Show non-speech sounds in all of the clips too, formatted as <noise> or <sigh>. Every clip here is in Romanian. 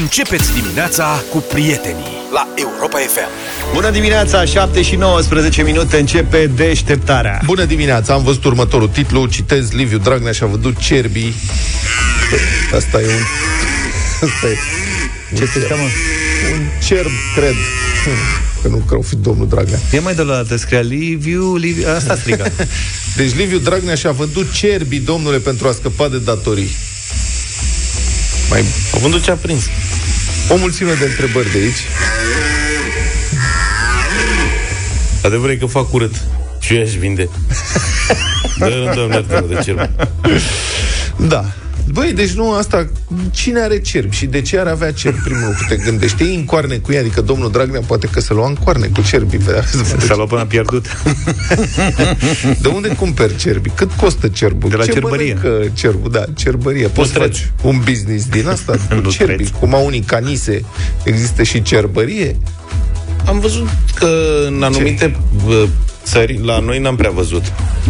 Începeți dimineața cu prietenii la Europa FM. Bună dimineața, 7 și 19 minute începe deșteptarea. Bună dimineața, am văzut următorul titlu, citez Liviu Dragnea și-a văzut cerbii. Asta e un... Asta e Ce se cheamă? un cerb, cred. Că nu că o fi domnul Dragnea. E mai de la te scria Liviu, Liviu, asta striga. <laughs> Deci Liviu Dragnea și-a vândut cerbii, domnule, pentru a scăpa de datorii. Mai A vândut ce a prins. o mulțime de întrebări de aici. Adevărul e că fac urât. Și eu aș vinde. <laughs> Dă, doamne, iartă de cer. Da. Băi, deci nu asta... Cine are cerbi și de ce ar avea cerbi? Primul lucru te gândești. Ei în coarne cu ei, adică domnul Dragnea poate că se lua în coarne cu cerbii. S-a <laughs> luat până a pierdut. <laughs> De unde cumperi cerbi? Cât costă cerbul? De la Ce cerbărie. mănâncă cerbul? Da, cerbărie. Poți să Nutreț. faci un business din asta <laughs> cu Nutreț. cerbi. Cum au unii canise, există și cerbărie? Am văzut că în anumite bă, țări, la noi n-am prea văzut.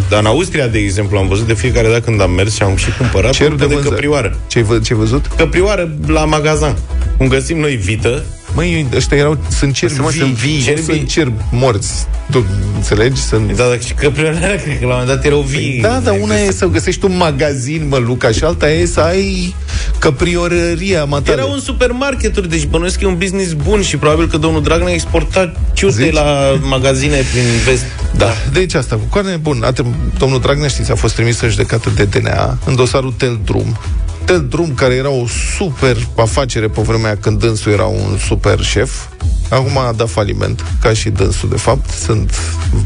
Dar în Austria, de exemplu, am văzut de fiecare dată când am mers și am și cumpărat Cerb Cerb de de, vânzare. căprioară. Ce-ai, vă, ce-ai văzut? Căprioară la magazan. Cum găsim noi vită, Măi, ăștia erau, sunt cerbi Asta, mă, vii, sunt vii. nu Cerbii. sunt cerbi morți. Tu înțelegi? Sunt... da, dar și căprioarele, cred că la un moment dat erau vii. Da, dar una e să găsești un magazin, mă, Luca, și alta e să ai căpriorăria matale. Erau în supermarketuri, deci bănuiesc că e un business bun și probabil că domnul Dragnea exporta ciute Zici? la magazine prin vest. Da, deci asta cu coarne, bun, a, trim- domnul Dragnea, știți, a fost trimis în judecată de DNA în dosarul Tel Drum. Tel Drum, care era o super afacere pe vremea aia când dânsul era un super șef, acum a dat faliment, ca și dânsul, de fapt, sunt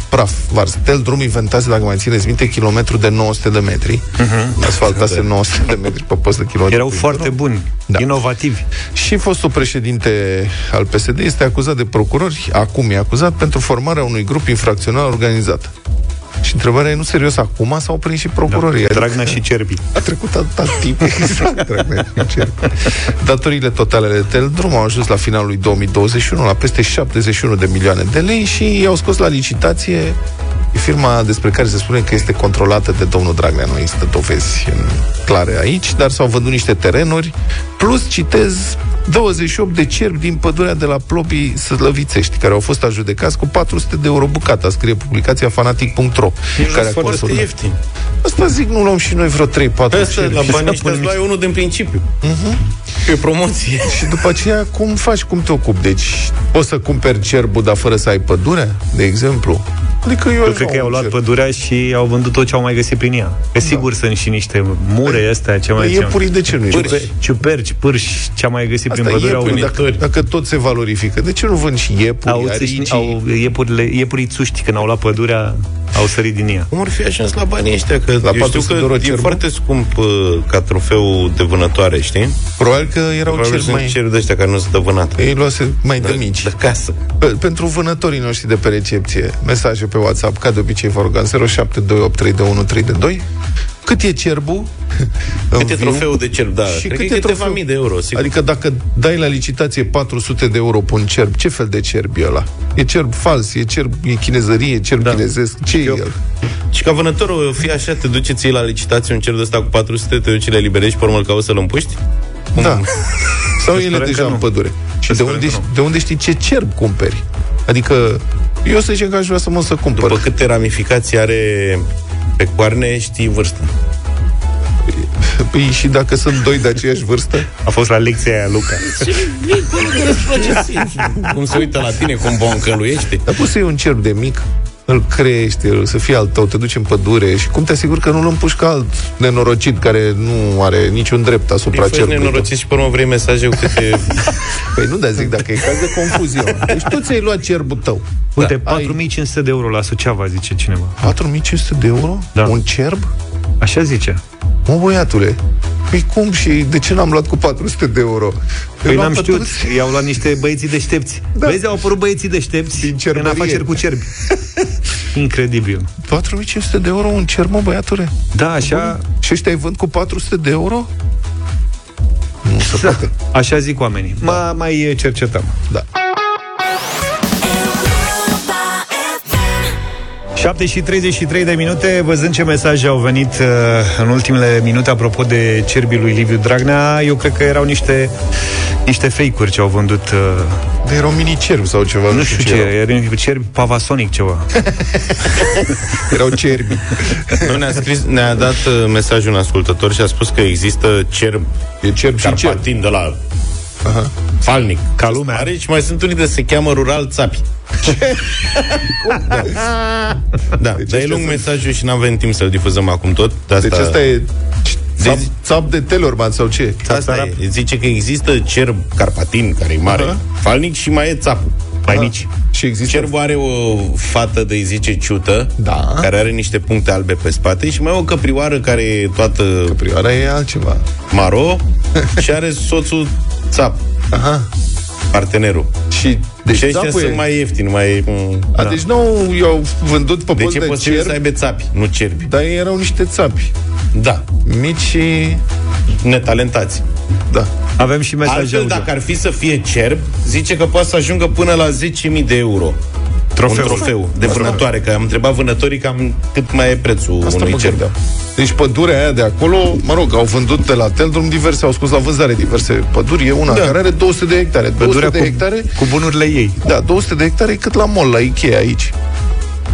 praf vars. Tel Drum inventase, dacă mai țineți minte, kilometru de 900 de metri. Uh-huh. Asfaltase 900 de metri pe post de kilometru. Erau foarte buni, Da. inovativi. Și fostul președinte al PSD este acuzat de procurori, acum e acuzat, pentru formarea unui grup infracțional organizat. Și întrebarea e, nu serios, acum s-au prins și procurorii. Adică Dragnea și cerbii. A trecut atâta timp, <laughs> exact, Dragnea și Cerbi. Datoriile totale ale Teldrum au ajuns la finalul lui 2021 la peste 71 de milioane de lei și i-au scos la licitație E firma despre care se spune că este controlată de domnul Dragnea. Nu există dovezi în- clare aici, dar s-au vândut niște terenuri, plus, citez, 28 de cerbi din pădurea de la Plopii Slăvițești, care au fost ajudecați cu 400 de euro bucata, scrie publicația fanatic.ro. Care a foarte consultat. ieftin. Asta zic, nu luăm și noi vreo 3-4 Pe asta, cerbi. la banii ăștia îți luai unul din principiu. Pe promoție. <laughs> Și după aceea, cum faci, cum te ocupi? Deci, poți să cumperi cerbul, dar fără să ai pădure, de exemplu? Adică eu Eu aș cred că lua i-au un luat cerb. pădurea și au vândut tot ce au mai găsit prin ea. Că sigur sunt și niște mure astea, ce mai Păi, Iepurii de ce nu ești? Pârși. Ciuperci, pârși, ce am mai găsit prin Asta pădure au iepuri, vândut. dacă, dacă tot se valorifică, de ce nu vând și iepuri, Au, aricii? au iepurile, iepurii țuști, când au luat pădurea, au sărit din ea. Cum ar fi ajuns la banii ăștia? Că La eu știu 400 de euro că e cerbul? foarte scump uh, ca trofeu de vânătoare, știi? Probabil că erau Probabil cer sunt mai... ceruri de ăștia care nu sunt de vânat. Ei luase mai de mici. De casă. Pe, pentru vânătorii noștri de pe recepție, mesaje pe WhatsApp, ca de obicei vă rugăm, 07283132. Cât e cerbul? în <laughs> Cât e viu? trofeul de cerb, da. Și Cred că cât e e câteva trofeu? mii de euro, sigur. Adică dacă dai la licitație 400 de euro pe un cerb, ce fel de cerb e ăla? E cerb fals, e cerb, e chinezărie, e cerb da. chinezesc, ce e Eu- el? Și ca vânătorul, fie așa, te duci ții la licitație un cerb de ăsta cu 400, te duci, le eliberezi și pe urmă îl cauți să-l împuști? Da. Sau ele sperăm deja că în nu. pădure. Și de sperăm unde, că nu. de unde știi ce cerb cumperi? Adică, eu să zicem că aș vrea să mă să cumpăr. După câte ramificații are pe coarne, știi vârsta. Păi și dacă sunt doi de aceeași vârstă? A fost la lecția aia, Luca. Cum se uită la tine, cum vă încăluiește. Dar poți să iei un cerb de mic, îl crești, el să fie al tău, te duci în pădure și cum te asiguri că nu-l împușcă alt nenorocit care nu are niciun drept asupra Îi faci cerbului? tău? nenorocit și pe urmă vrei mesaje cu câte... <laughs> Păi nu, dar zic, dacă e caz de confuzie. Deci tu ți-ai luat cerbul tău. Uite, Da, ai 4500 de euro la Suceava, zice cineva. 4500 de euro? Da. Un cerb? Așa zice. Mă, băiatule, păi cum și de ce n-am luat cu 400 de euro? Păi Eu luam n-am pe știut, toți. i-au luat niște băieții deștepți. Da. Vezi, au apărut băieții deștepți Din în cerbărie. afaceri cu cerbi. <laughs> Incredibil. 4500 de euro un cerb, mă, băiatule? Da, așa, Și ăștia îi vând cu 400 de euro? Nu se da, poate. așa zic oamenii. Ma, mai cercetăm. Da. 7 și 33 de minute, văzând ce mesaje au venit uh, în ultimele minute apropo de cerbii lui Liviu Dragnea, eu cred că erau niște, niște fake-uri ce au vândut. Uh, de erau mini-cerbi sau ceva. nu știu ce, era. erau cerbi pavasonic ceva. <laughs> erau cerbi. Nu, ne-a, scris, ne-a dat uh, mesajul un ascultător și a spus că există cerb, e cerb și cerb. de la Aha. Falnic. Ca lumea. Are și mai sunt unii de se cheamă rural țapi. <laughs> da, da deci dar e lung sunt... mesajul și n-am venit timp să-l difuzăm acum tot. De asta... Deci asta e Țap, țap de Telorman sau ce? Asta e. Zice că există cerb carpatin, care e mare, uh-huh. falnic, și mai e țap, mai uh-huh. mici. Și există... Cerbul are o fată de zice ciută, da. care are niște puncte albe pe spate și mai e o căprioară care e toată... Căprioara e altceva. Maro <laughs> și are soțul țap. Aha partenerul. Și deci și ăștia sunt mai ieftini, mai... A, da. deci nu i-au vândut pe deci de e posibil să aibă țapi, nu cerbi. Dar ei erau niște țapi. Da. Mici și... Netalentați. Da. Avem și mesaje Altfel, dacă ar fi să fie cerb, zice că poate să ajungă până la 10.000 de euro. Trofeu. Un trofeu de vânătoare, că am întrebat vânătorii cam cât mai e prețul Asta unui cerb. Deci pădurea aia de acolo, mă rog, au vândut de la Teldrum diverse, au scos la vânzare diverse păduri. E una da. care are 200 de hectare. 200 Pădurea de cu, hectare cu bunurile ei. Da, 200 de hectare cât la mall, la Ikea aici.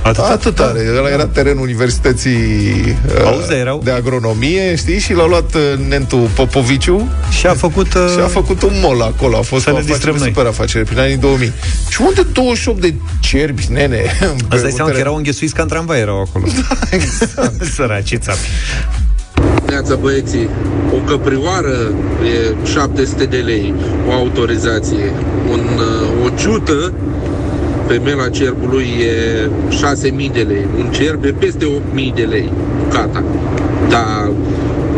Atât, Atât are. Ăla era terenul Universității uh, Auzi, erau... de Agronomie, știi? Și l-a luat uh, Nentu Popoviciu și a făcut, uh... și a făcut un mall acolo. A fost să o afacere, super afacere prin anii 2000. Și unde 28 de cerbi, nene? Asta dai seama că erau înghesuiți ca în tramvai erau acolo. <laughs> Da, exact. <laughs> Săraci țapi. Neața băieții, o căprioară e 700 de lei, o autorizație. Un, uh, o ciută pe mela cerbului e 6.000 de lei. Un cerb e peste 8.000 de lei, bucata. Dar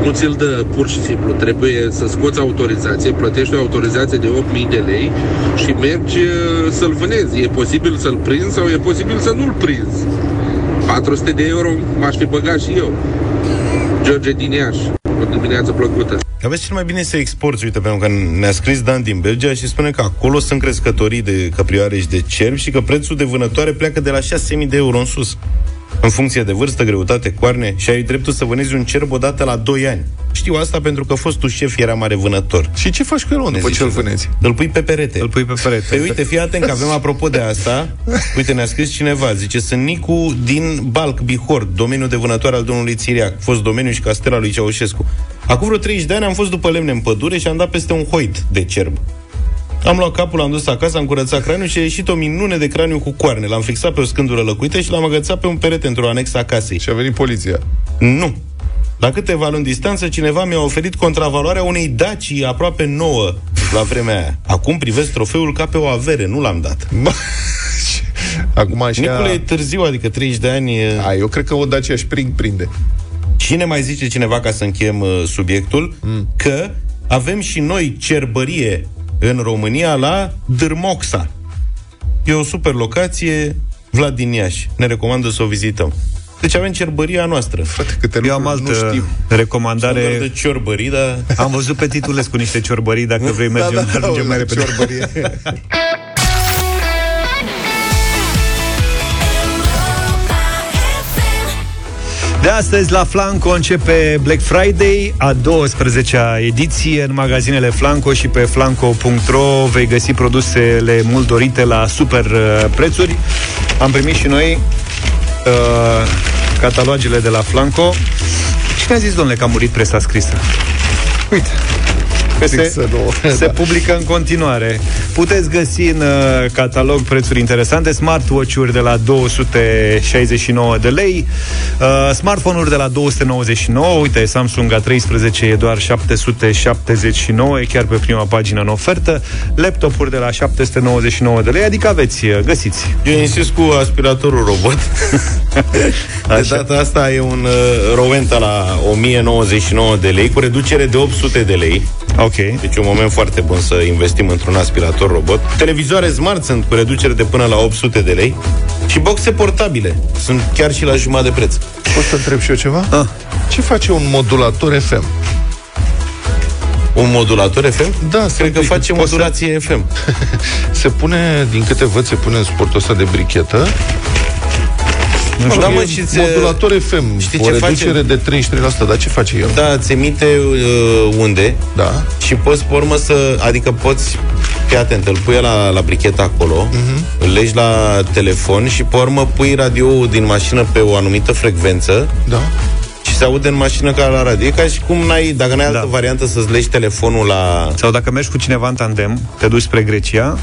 nu ți-l dă pur și simplu. Trebuie să scoți autorizație, plătești o autorizație de 8.000 de lei și mergi uh, să-l vânezi. E posibil să-l prinzi sau e posibil să nu-l prinzi. 400 de euro m-aș fi băgat și eu. George din Iași. O dimineață plăcută. Aveți cel mai bine să exporți, uite, pentru că ne-a scris Dan din Belgia și spune că acolo sunt crescătorii de căprioare și de cerbi și că prețul de vânătoare pleacă de la 6.000 de euro în sus în funcție de vârstă, greutate, coarne și ai dreptul să vânezi un cerb odată la 2 ani. Știu asta pentru că fostul șef era mare vânător. Și ce faci cu el după ce îl vânezi? Îl pui pe perete. Îl pui pe perete. Păi uite, fii atent că avem apropo de asta. <laughs> Uite, ne-a scris cineva, zice, sunt Nicu din Balc, Bihor, domeniul de vânătoare al domnului Țiriac, fost domeniu și castela lui Ceaușescu. Acum vreo 30 de ani am fost după lemne în pădure și am dat peste un hoit de cerb. Am luat capul, l-am dus acasă, am curățat craniul și a ieșit o minune de craniu cu coarne. L-am fixat pe o scândură lăcuită și l-am agățat pe un perete într-o anexă a casei. Și a venit poliția. Nu. La câteva luni distanță, cineva mi-a oferit contravaloarea unei Daci aproape nouă la vremea aia. Acum privesc trofeul ca pe o avere, nu l-am dat. <laughs> Acum așa... Nicule e târziu, adică 30 de ani... A, eu cred că o Dacia își prind, prinde. Cine mai zice cineva, ca să închem uh, subiectul, mm. că avem și noi cerbărie în România la Dârmoxa. E o super locație, Vlad din Iași. Ne recomandă să o vizităm. Deci avem cerbăria noastră. Frate, câte Eu am altă nu știu. recomandare. de ciorbării, dar... Am văzut pe Titulescu niște ciorbării, dacă vrei mergem, da, da, da, mai repede. <laughs> De astăzi, la Flanco începe Black Friday, a 12-a ediție în magazinele Flanco și pe flanco.ro vei găsi produsele mult dorite la super uh, prețuri. Am primit și noi uh, catalogele de la Flanco. Cine a zis, domnule, că a murit presa scrisă? Uite, că se, se da. publică în continuare. Puteți găsi în uh, catalog prețuri interesante, smartwatch-uri de la 269 de lei, uh, smartphone-uri de la 299, uite, Samsung A13 e doar 779, e chiar pe prima pagină în ofertă, laptopuri de la 799 de lei, adică aveți, uh, găsiți. Eu insist cu aspiratorul robot. <laughs> de data asta e un uh, Rowenta la 1099 de lei, cu reducere de 800 de lei. Ok. Deci un moment foarte bun să investim într-un aspirator robot. Televizoare smart sunt cu reducere de până la 800 de lei și boxe portabile sunt chiar și la jumătate de preț. Pot să întreb și eu ceva? Ah. Ce face un modulator FM? Un modulator FM? Da, cred că face modulație să... FM. <laughs> se pune, din câte văd, se pune în sportul ăsta de brichetă Nu știu. Da, mă, E și ți- modulator FM, știi o ce reducere face? de 33%, dar ce face el? Da, ți emite uh, unde Da. și poți pe urmă să... Adică poți... Fii atent, îl pui la, la brichetă acolo, Mhm. îl legi la telefon și pe urmă pui radioul din mașină pe o anumită frecvență Da. și se aude în mașină ca la radio. E ca și cum n-ai, dacă n-ai Da. altă variantă să-ți legi telefonul la... Sau dacă mergi cu cineva în tandem, te duci spre Grecia,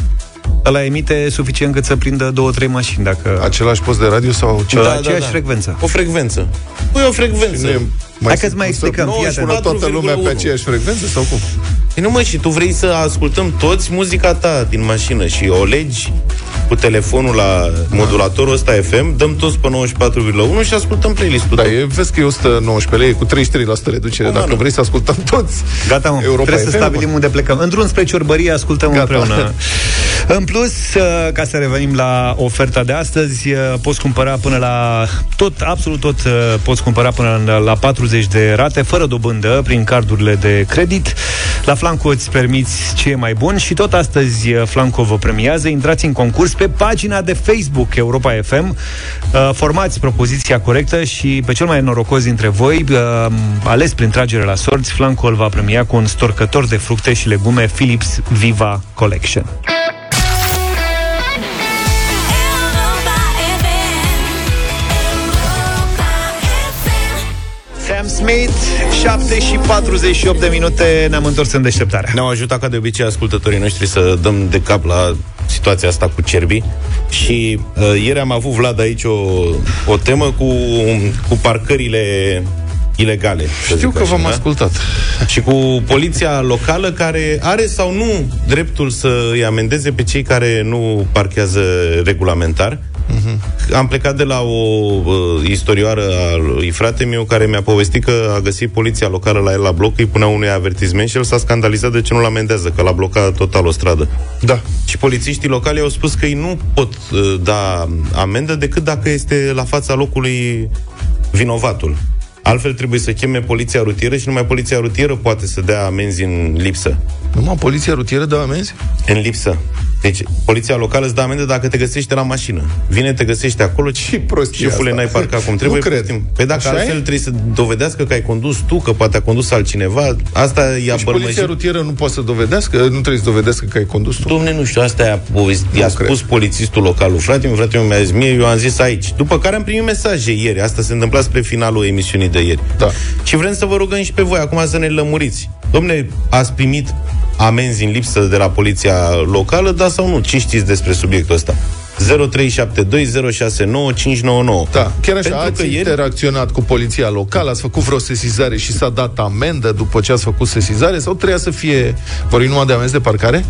ăla emite suficient cât să prindă două, trei mașini, dacă... Același post de radio sau ce? Da, aceeași frecvență. O frecvență. Pui o frecvență. Nu e mai Hai că-ți simplu mai să explicăm, fii atent. pună toată lumea pe 4,1. aceeași frecvență sau cum? Păi nu mă, și tu vrei să ascultăm toți muzica ta din mașină și o legi cu telefonul la modulatorul ăsta FM, dăm toți pe 94,1 și ascultăm playlist-ul Da, tău. e, vezi că e 119 lei, e cu 33% reducere. Cum, Dacă mă, nu? vrei să ascultăm toți Gata, mă, Europa trebuie să FM, stabilim unde plecăm. În drum spre ciorbărie ascultăm Gata. împreună. <laughs> În plus, uh, ca să revenim la oferta de astăzi, uh, poți cumpăra până la tot, absolut tot uh, poți cumpăra până la 40 de rate, fără dobândă, prin cardurile de credit. La Flanco îți permiți ce e mai bun și tot astăzi uh, Flanco vă premiază. Intrați în concurs pe pagina de Facebook Europa FM. Uh, Formați propoziția corectă și pe cel mai norocos dintre voi, uh, ales prin tragere la sorți, Flanco îl va premia cu un storcător de fructe și legume Philips Viva Collection. Smith, 7 și 48 de minute, ne-am întors în deșteptarea. Ne-au ajutat ca de obicei ascultătorii noștri să dăm de cap la situația asta cu cerbii și uh, ieri am avut Vlad aici o, o temă cu, cu parcările ilegale. să Știu zic că așa, v-am da? ascultat. Și cu poliția locală care are sau nu dreptul să îi amendeze pe cei care nu parchează regulamentar. Am plecat de la o uh, istorioară a lui frate meu care mi-a povestit că a găsit poliția locală la el la bloc, îi punea unui avertisment și el s-a scandalizat de ce nu-l amendează, că l-a blocat total o stradă. Da. Și polițiștii locali au spus că ei nu pot uh, da amendă decât dacă este la fața locului vinovatul. Altfel trebuie să cheme poliția rutieră și numai poliția rutieră poate să dea amenzi în lipsă. Numai poliția rutieră dă amenzi? În lipsă. Deci, poliția locală îți dă amendă dacă te găsește la mașină. Vine, te găsește acolo Ce prostie Șefule, asta. n-ai parcat cum trebuie. Nu cred. poftim. Păi dacă Așa altfel e? trebuie să dovedească că ai condus tu, că poate a condus altcineva, asta i-a Deci poliția bălmăjit. rutieră nu poate să dovedească, nu trebuie să dovedească că ai condus tu. Domne, nu știu, asta i-a, povest- i-a cred. spus polițistul local lui frate meu, frate meu mi-a zis mie, eu am zis aici. După care am primit mesaje ieri, asta se întâmpla spre finalul emisiunii de ieri. Da. Și vrem să vă rugăm și pe voi acum să ne lămuriți. Domne, ați primit amenzi în lipsă de la poliția locală, da sau nu? Ce știți despre subiectul ăsta? 0372069599. Da, chiar așa, Pentru ați că ieri interacționat cu poliția locală, ați făcut vreo sesizare și s-a dat amendă după ce ați făcut sesizare sau trebuia să fie, vorbim numai de amenzi de parcare?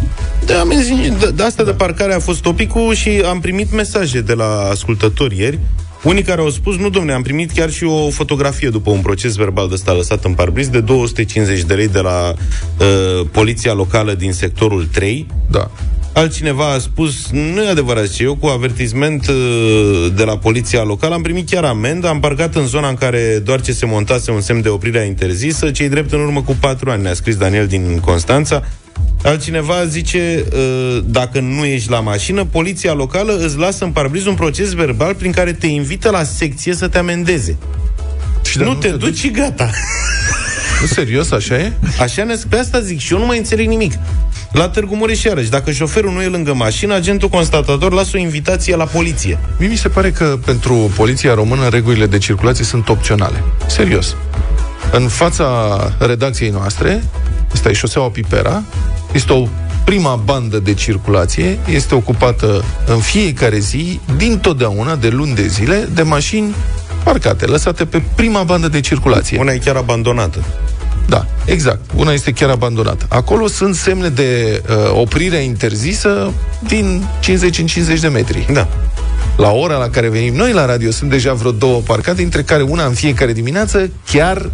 Da, amenzi, de, de asta de parcare a fost topicul și am primit mesaje de la ascultători ieri. Unii care au spus, nu domne, am primit chiar și o fotografie după un proces verbal de ăsta lăsat în parbriz de 250 de lei de la uh, poliția locală din sectorul 3. Da. Altcineva a spus, nu e adevărat, și eu cu avertisment uh, de la poliția locală am primit chiar amendă, am parcat în zona în care doar ce se montase un semn de oprire interzisă, cei drept în urmă cu patru ani, ne-a scris Daniel din Constanța. Altcineva zice, uh, dacă nu ești la mașină, poliția locală îți lasă în parbriz un proces verbal prin care te invită la secție să te amendeze. Și nu te duci și gata. Nu, serios, așa e? Așa ne pe asta zic și eu nu mai înțeleg nimic. La Târgu Mureș iarăși, dacă șoferul nu e lângă mașină, agentul constatator lasă o invitație la poliție. Mie mi se pare că pentru poliția română regulile de circulație sunt opționale. Serios. În fața redacției noastre, asta e șoseaua Pipera, este o prima bandă de circulație, este ocupată în fiecare zi, din totdeauna, de luni de zile, de mașini parcate, lăsate pe prima bandă de circulație. Una e chiar abandonată. Da, exact. Una este chiar abandonată. Acolo sunt semne de uh, oprire interzisă din 50 în 50 de metri. Da. La ora la care venim noi la radio sunt deja vreo două parcate, dintre care una în fiecare dimineață chiar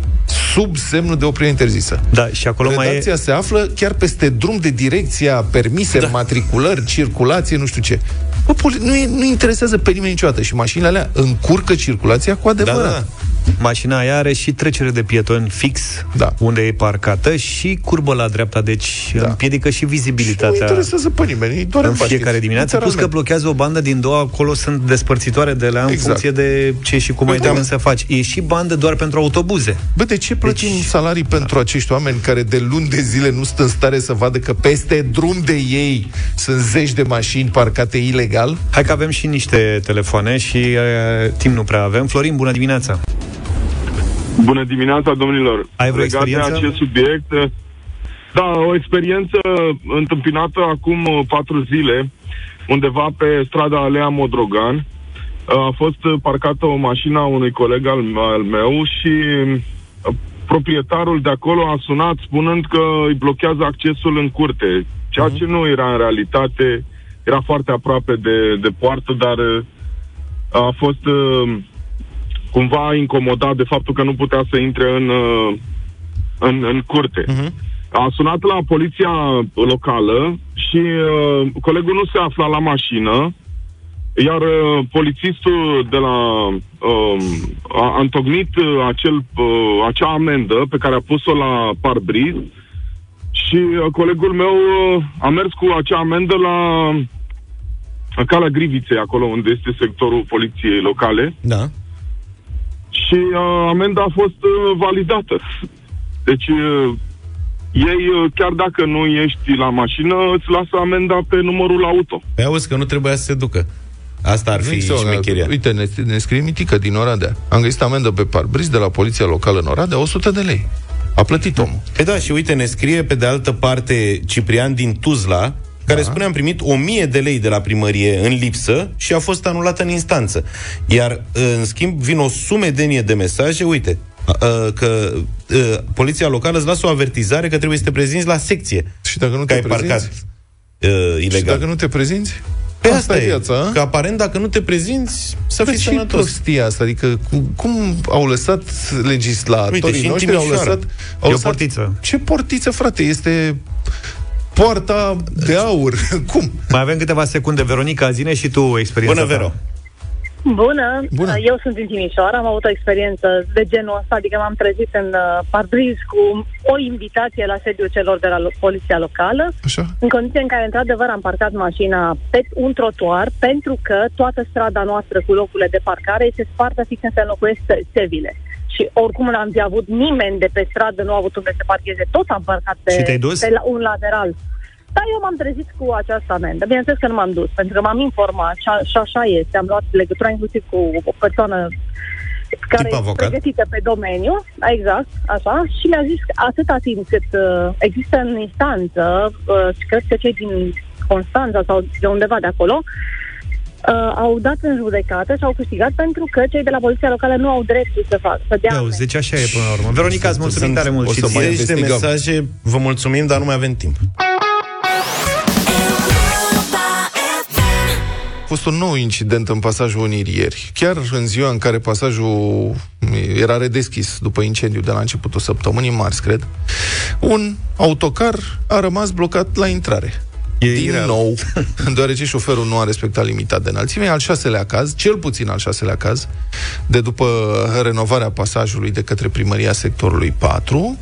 sub semnul de oprire interzisă. Da, și acolo mai e... Redacția se află chiar peste drum de direcția permise, da. matriculări, circulație, nu știu ce. Bă, poli- nu, e, nu interesează pe nimeni niciodată și mașinile alea încurcă circulația cu Da, adevărat. da, da. Mașina aia are și trecere de pietoni fix Da. unde e parcată și curbă la dreapta, deci Da. împiedică și Și nu vizibilitatea interesează pe nimeni, îi doar în fiecare dimineață, plus că blochează o bandă din două, acolo sunt despărțitoare de la în Exact. funcție de ce și cum Păi ai da. de să faci. E și bandă doar pentru autobuze. Bă, de ce plătim Deci- salarii pentru acești oameni care de luni de zile nu sunt în stare să vadă că peste drum de ei sunt zeci de mașini parcate ilegal? Hai că avem și niște telefoane și uh, timp nu prea avem. Florin, bună dimineața! Bună dimineața, domnilor! Ai vreo Legat de experiență? acest subiect, da, o experiență întâmpinată acum uh, patru zile, undeva pe strada Alea Modrogan. Uh, A fost uh, parcată o mașină a unui coleg al, al meu și uh, proprietarul de acolo a sunat spunând că îi blochează accesul în curte, ceea ce nu era în realitate, era foarte aproape de, de poartă, dar uh, a fost uh, cumva incomodat de faptul că nu putea să intre în, uh, în, în curte. Uh-huh. A sunat la poliția locală și uh, colegul nu se afla la mașină, iar uh, polițistul de la uh, a, a întocmit uh, acel, uh, acea amendă pe care a pus-o la parbriz și uh, colegul meu uh, a mers cu acea amendă la la Calea Griviței, acolo unde este sectorul poliției locale Da. și uh, amenda a fost uh, validată. Deci uh, ei, uh, chiar dacă nu ești la mașină, îți lasă amenda pe numărul auto. Păi auzi că nu trebuia să se ducă. Asta ar fi Exact. șmecheria. Uite, ne, ne scrie Mitică din Oradea. Am găsit amendă pe parbriz de la poliția locală în Oradea, 100 de lei. A plătit omul. Păi da, și uite, ne scrie pe de altă parte Ciprian din Tuzla, care da. spune am primit 1000 de lei de la primărie în lipsă și a fost anulată în instanță. Iar, în schimb, vin o sumedenie de mesaje, uite, a, a, că a, poliția locală îți lasă o avertizare că trebuie să te prezinți la secție. Și dacă nu că te ai prezinți? parcat uh, Și ilegal. dacă nu te prezinți? Păi asta, e, viața, a? că aparent dacă nu te prezinți, să Dar fii ce sănătos. prostia asta? Adică cu, cum au lăsat legislatorii Uite, și în noștri, au Timișoara. lăsat... Au E o lăsat, portiță. Ce portiță, frate? Este poarta de aur. <laughs> cum? Mai avem câteva secunde. Veronica, zine și tu experiența Bună, ta. Vero! Bună. Bună. Eu sunt din Timișoara, am avut o experiență de genul ăsta, adică m-am trezit în uh, parbriz cu o invitație la sediul celor de la lo- poliția locală, Așa? în condiții în care, într-adevăr, am parcat mașina pe un trotuar, pentru că toată strada noastră cu locurile de parcare este spartă fix când se înlocuiesc se- sevile. Și oricum n-am fi avut nimeni de pe stradă, nu a avut unde să parcheze, tot am parcat pe, Și te-ai dus? pe la un lateral. Da, eu m-am trezit cu această amendă. Bineînțeles că nu m-am dus, pentru că m-am informat și, a, și așa este. Am luat legătura inclusiv cu o persoană care Tip e avocat? pregătită pe domeniu, exact, așa, și mi-a zis că atâta timp cât uh, există în instanță, uh, și cred că cei din Constanța sau de undeva de acolo, uh, au dat în judecată și au câștigat pentru că cei de la Poliția Locală nu au dreptul să facă, să dea Ia uzi, amenzi. deci așa e până la urmă. Veronica, îți mulțumim tare mult o și să ție. mai Zeci de investigăm. mesaje, vă mulțumim, dar nu mai avem timp. A fost un nou incident în pasajul Unirii ieri. Chiar în ziua în care pasajul era redeschis după incendiu de la începutul săptămânii marți, cred, un autocar a rămas blocat la intrare. E Din ireal. nou, <laughs> deoarece șoferul nu a respectat limita de înălțime, al șaselea caz, cel puțin al șaselea caz, de după renovarea pasajului de către primăria sectorului 4,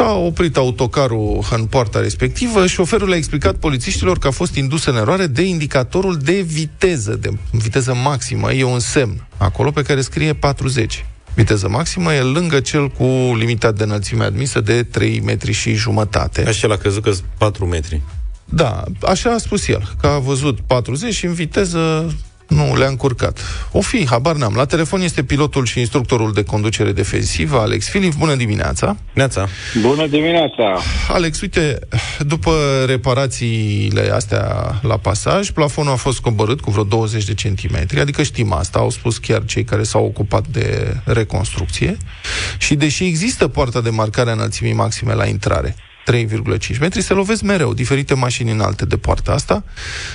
S-a oprit autocarul în poarta respectivă, șoferul a explicat polițiștilor că a fost indus în eroare de indicatorul de viteză, de viteză maximă. E un semn acolo pe care scrie 40. Viteză maximă e lângă cel cu limita de înălțime admisă de 3 metri și jumătate. Așa l-a crezut că 4 metri. Da, așa a spus el, că a văzut 40 și în viteză nu le-a încurcat. O fi, habar n-am. La telefon este pilotul și instructorul de conducere defensivă, Alex Filip. Bună dimineața! Neața. Bună dimineața! Alex, uite, după reparațiile astea la pasaj, plafonul a fost coborât cu vreo 20 de centimetri, adică știm asta, au spus chiar cei care s-au ocupat de reconstrucție. Și deși există poarta de marcare a înălțimii maxime la intrare, 3,5 metri, se lovesc mereu diferite mașini înalte de poarta asta,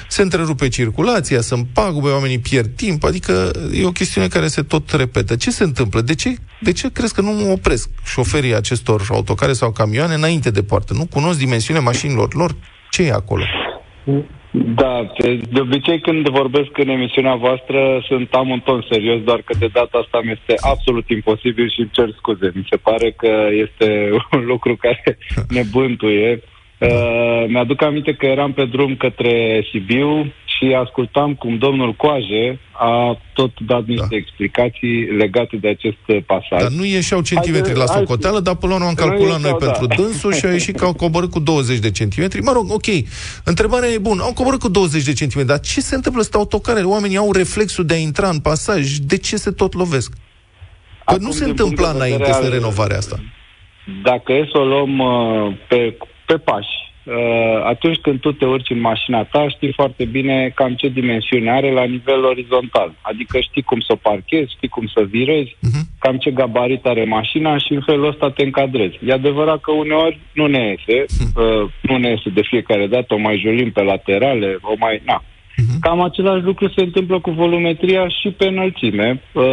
se întrerupe circulația, sunt pagube, oamenii pierd timp, adică e o chestiune care se tot repetă. Ce se întâmplă? De ce, de ce crezi că nu opresc șoferii acestor autocare sau camioane înainte de poartă? Nu cunosc dimensiunea mașinilor lor? Ce e acolo? Da, de, de obicei când vorbesc în emisiunea voastră sunt am un ton serios, doar că de data asta mi este absolut imposibil și îmi cer scuze. Mi se pare că este <laughs> un lucru care ne bântuie. <laughs> Uh, mi-aduc aminte că eram pe drum către Sibiu și ascultam cum domnul Coaje a tot dat niște Da. explicații legate de acest uh, pasaj. Dar nu ieșeau centimetri Haide, la hai- socoteală, dar până la urmă am Nu calculat noi ieșeau, pentru da. dânsul și a <laughs> ieșit că au coborât cu 20 de centimetri. Mă rog, ok. Întrebarea e bună. Au coborât cu 20 de centimetri, dar ce se întâmplă? Sunt autocare. Oamenii au reflexul de a intra în pasaj. De ce se tot lovesc? Că Acum, nu se din punct întâmpla de vedere înainte să al- renovarea asta. Dacă e să o luăm uh, pe, pe pași, uh, atunci când tu te urci în mașina ta, știi foarte bine cam ce dimensiune are la nivel orizontal. Adică știi cum să o parchezi, știi cum să virezi, Mhm. cam ce gabarit are mașina și în felul ăsta te încadrezi. E adevărat că uneori nu ne iese, uh, nu ne iese de fiecare dată, o mai jolim pe laterale, o mai... Na. Cam același lucru se întâmplă cu volumetria și pe înălțime. Uh,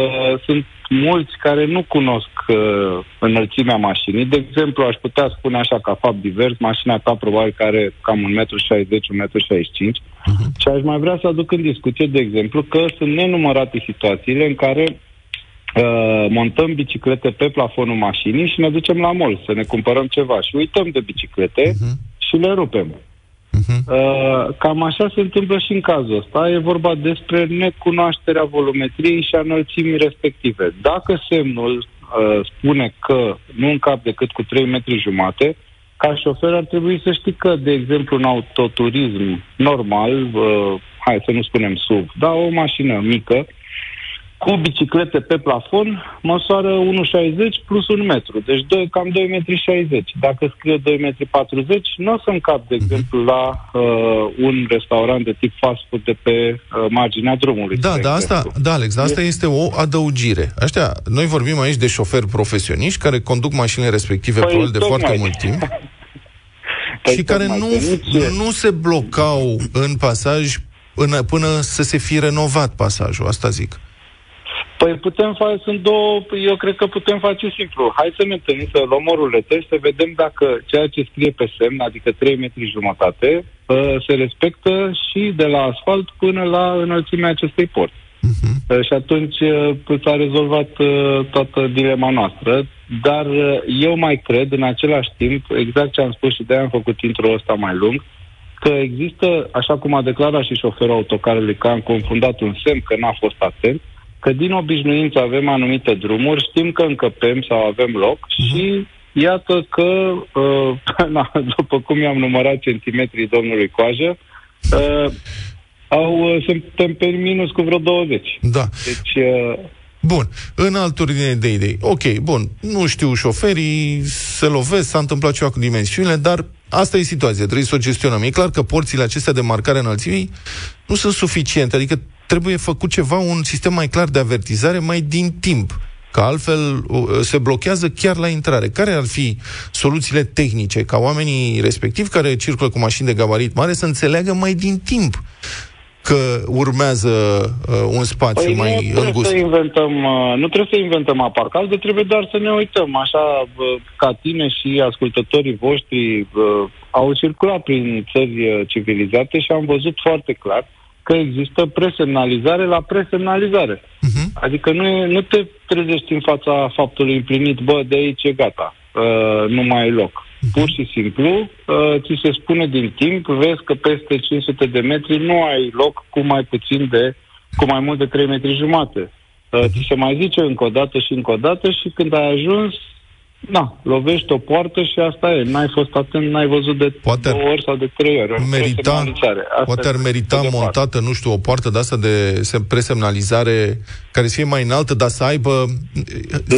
sunt mulți care nu cunosc uh, înălțimea mașinii. De exemplu, aș putea spune așa ca fapt divers, mașina ta probabil că are cam 1,60 m, 1,65 m și aș mai vrea să aduc în discuție, de exemplu, că sunt nenumărate situațiile în care uh, montăm biciclete pe plafonul mașinii și ne ducem la mall să ne cumpărăm ceva și uităm de biciclete și le rupem. Uh, cam așa se întâmplă și în cazul ăsta. E vorba despre necunoașterea volumetriei și a înălțimii respective. Dacă semnul uh, spune că nu încap decât cu 3 metri jumate, ca șofer ar trebui să știi că, de exemplu, un autoturism normal, uh, hai să nu spunem SUV, dar o mașină mică, cu biciclete pe plafon, măsoară 1,60 plus 1 metru, deci 2, cam 2,60 m. Dacă scrie 2,40 m, nu o să încap, de exemplu, la uh, un restaurant de tip fast food de pe uh, marginea drumului. Da, spre da, asta, exemplu. da, Alex, dar asta este o adăugire. Aștia, noi vorbim aici de șoferi profesioniști care conduc mașinile respective Păi, probabil de tocmai. foarte mult timp <laughs> Păi, și care tocmai, nu, că nici- nu se blocau în pasaj până, până să se fi renovat pasajul, asta zic. Păi putem face, sunt două, eu cred că putem face simplu. Hai să ne întâlnim, să luăm o ruletă și să vedem dacă ceea ce scrie pe semn, adică 3 metri jumătate, uh, se respectă și de la asfalt până la înălțimea acestei porți. Uh, Și atunci uh, s-a rezolvat uh, toată dilema noastră, dar uh, eu mai cred în același timp, exact ce am spus și de-aia am făcut intro ăsta mai lung, că există, așa cum a declarat și șoferul autocarului, că am confundat un semn, că n-a fost atent, că din obișnuință avem anumite drumuri, știm că încăpem sau avem loc și iată că, uh, <laughs> na, după cum i-am numărat centimetrii domnului Coajă, uh, au, uh, suntem pe minus cu vreo 20. Da. Deci, uh, Bun, în altă ordine de idei. Ok, bun, nu știu șoferii, se lovesc, s-a întâmplat ceva cu dimensiunile, dar asta e situația, trebuie să o gestionăm. E clar că porțile acestea de marcare înălțimii nu sunt suficiente, adică trebuie făcut ceva, un sistem mai clar de avertizare mai din timp. Că altfel uh, se blochează chiar la intrare. Care ar fi soluțiile tehnice ca oamenii respectivi care circulă cu mașini de gabarit mare să înțeleagă mai din timp că urmează uh, un spațiu Păi nu mai trebuie îngust? să inventăm, uh, nu trebuie să inventăm apa caldă, trebuie doar să ne uităm. Așa, uh, ca tine și ascultătorii voștri uh, au circulat prin țări uh, civilizate și am văzut foarte clar că există presemnalizare la presemnalizare. Mhm. Adică nu, e, nu te trezești în fața faptului împlinit, bă, de aici e gata, uh, nu mai e loc. Pur și simplu, uh, ți se spune din timp, vezi că peste 500 de metri nu ai loc cu mai puțin de, cu mai mult de 3 metri jumate. Uh, ți se mai zice încă o dată și încă o dată și când ai ajuns, na, lovești o poartă și asta e. N-ai fost atent, n-ai văzut de Poate ar două ori sau de trei ori. O merita, presemnalizare. Asta poate ar e merita pe departe. montată, nu știu, o poartă de asta de sem- presemnalizare care să fie mai înaltă, dar să aibă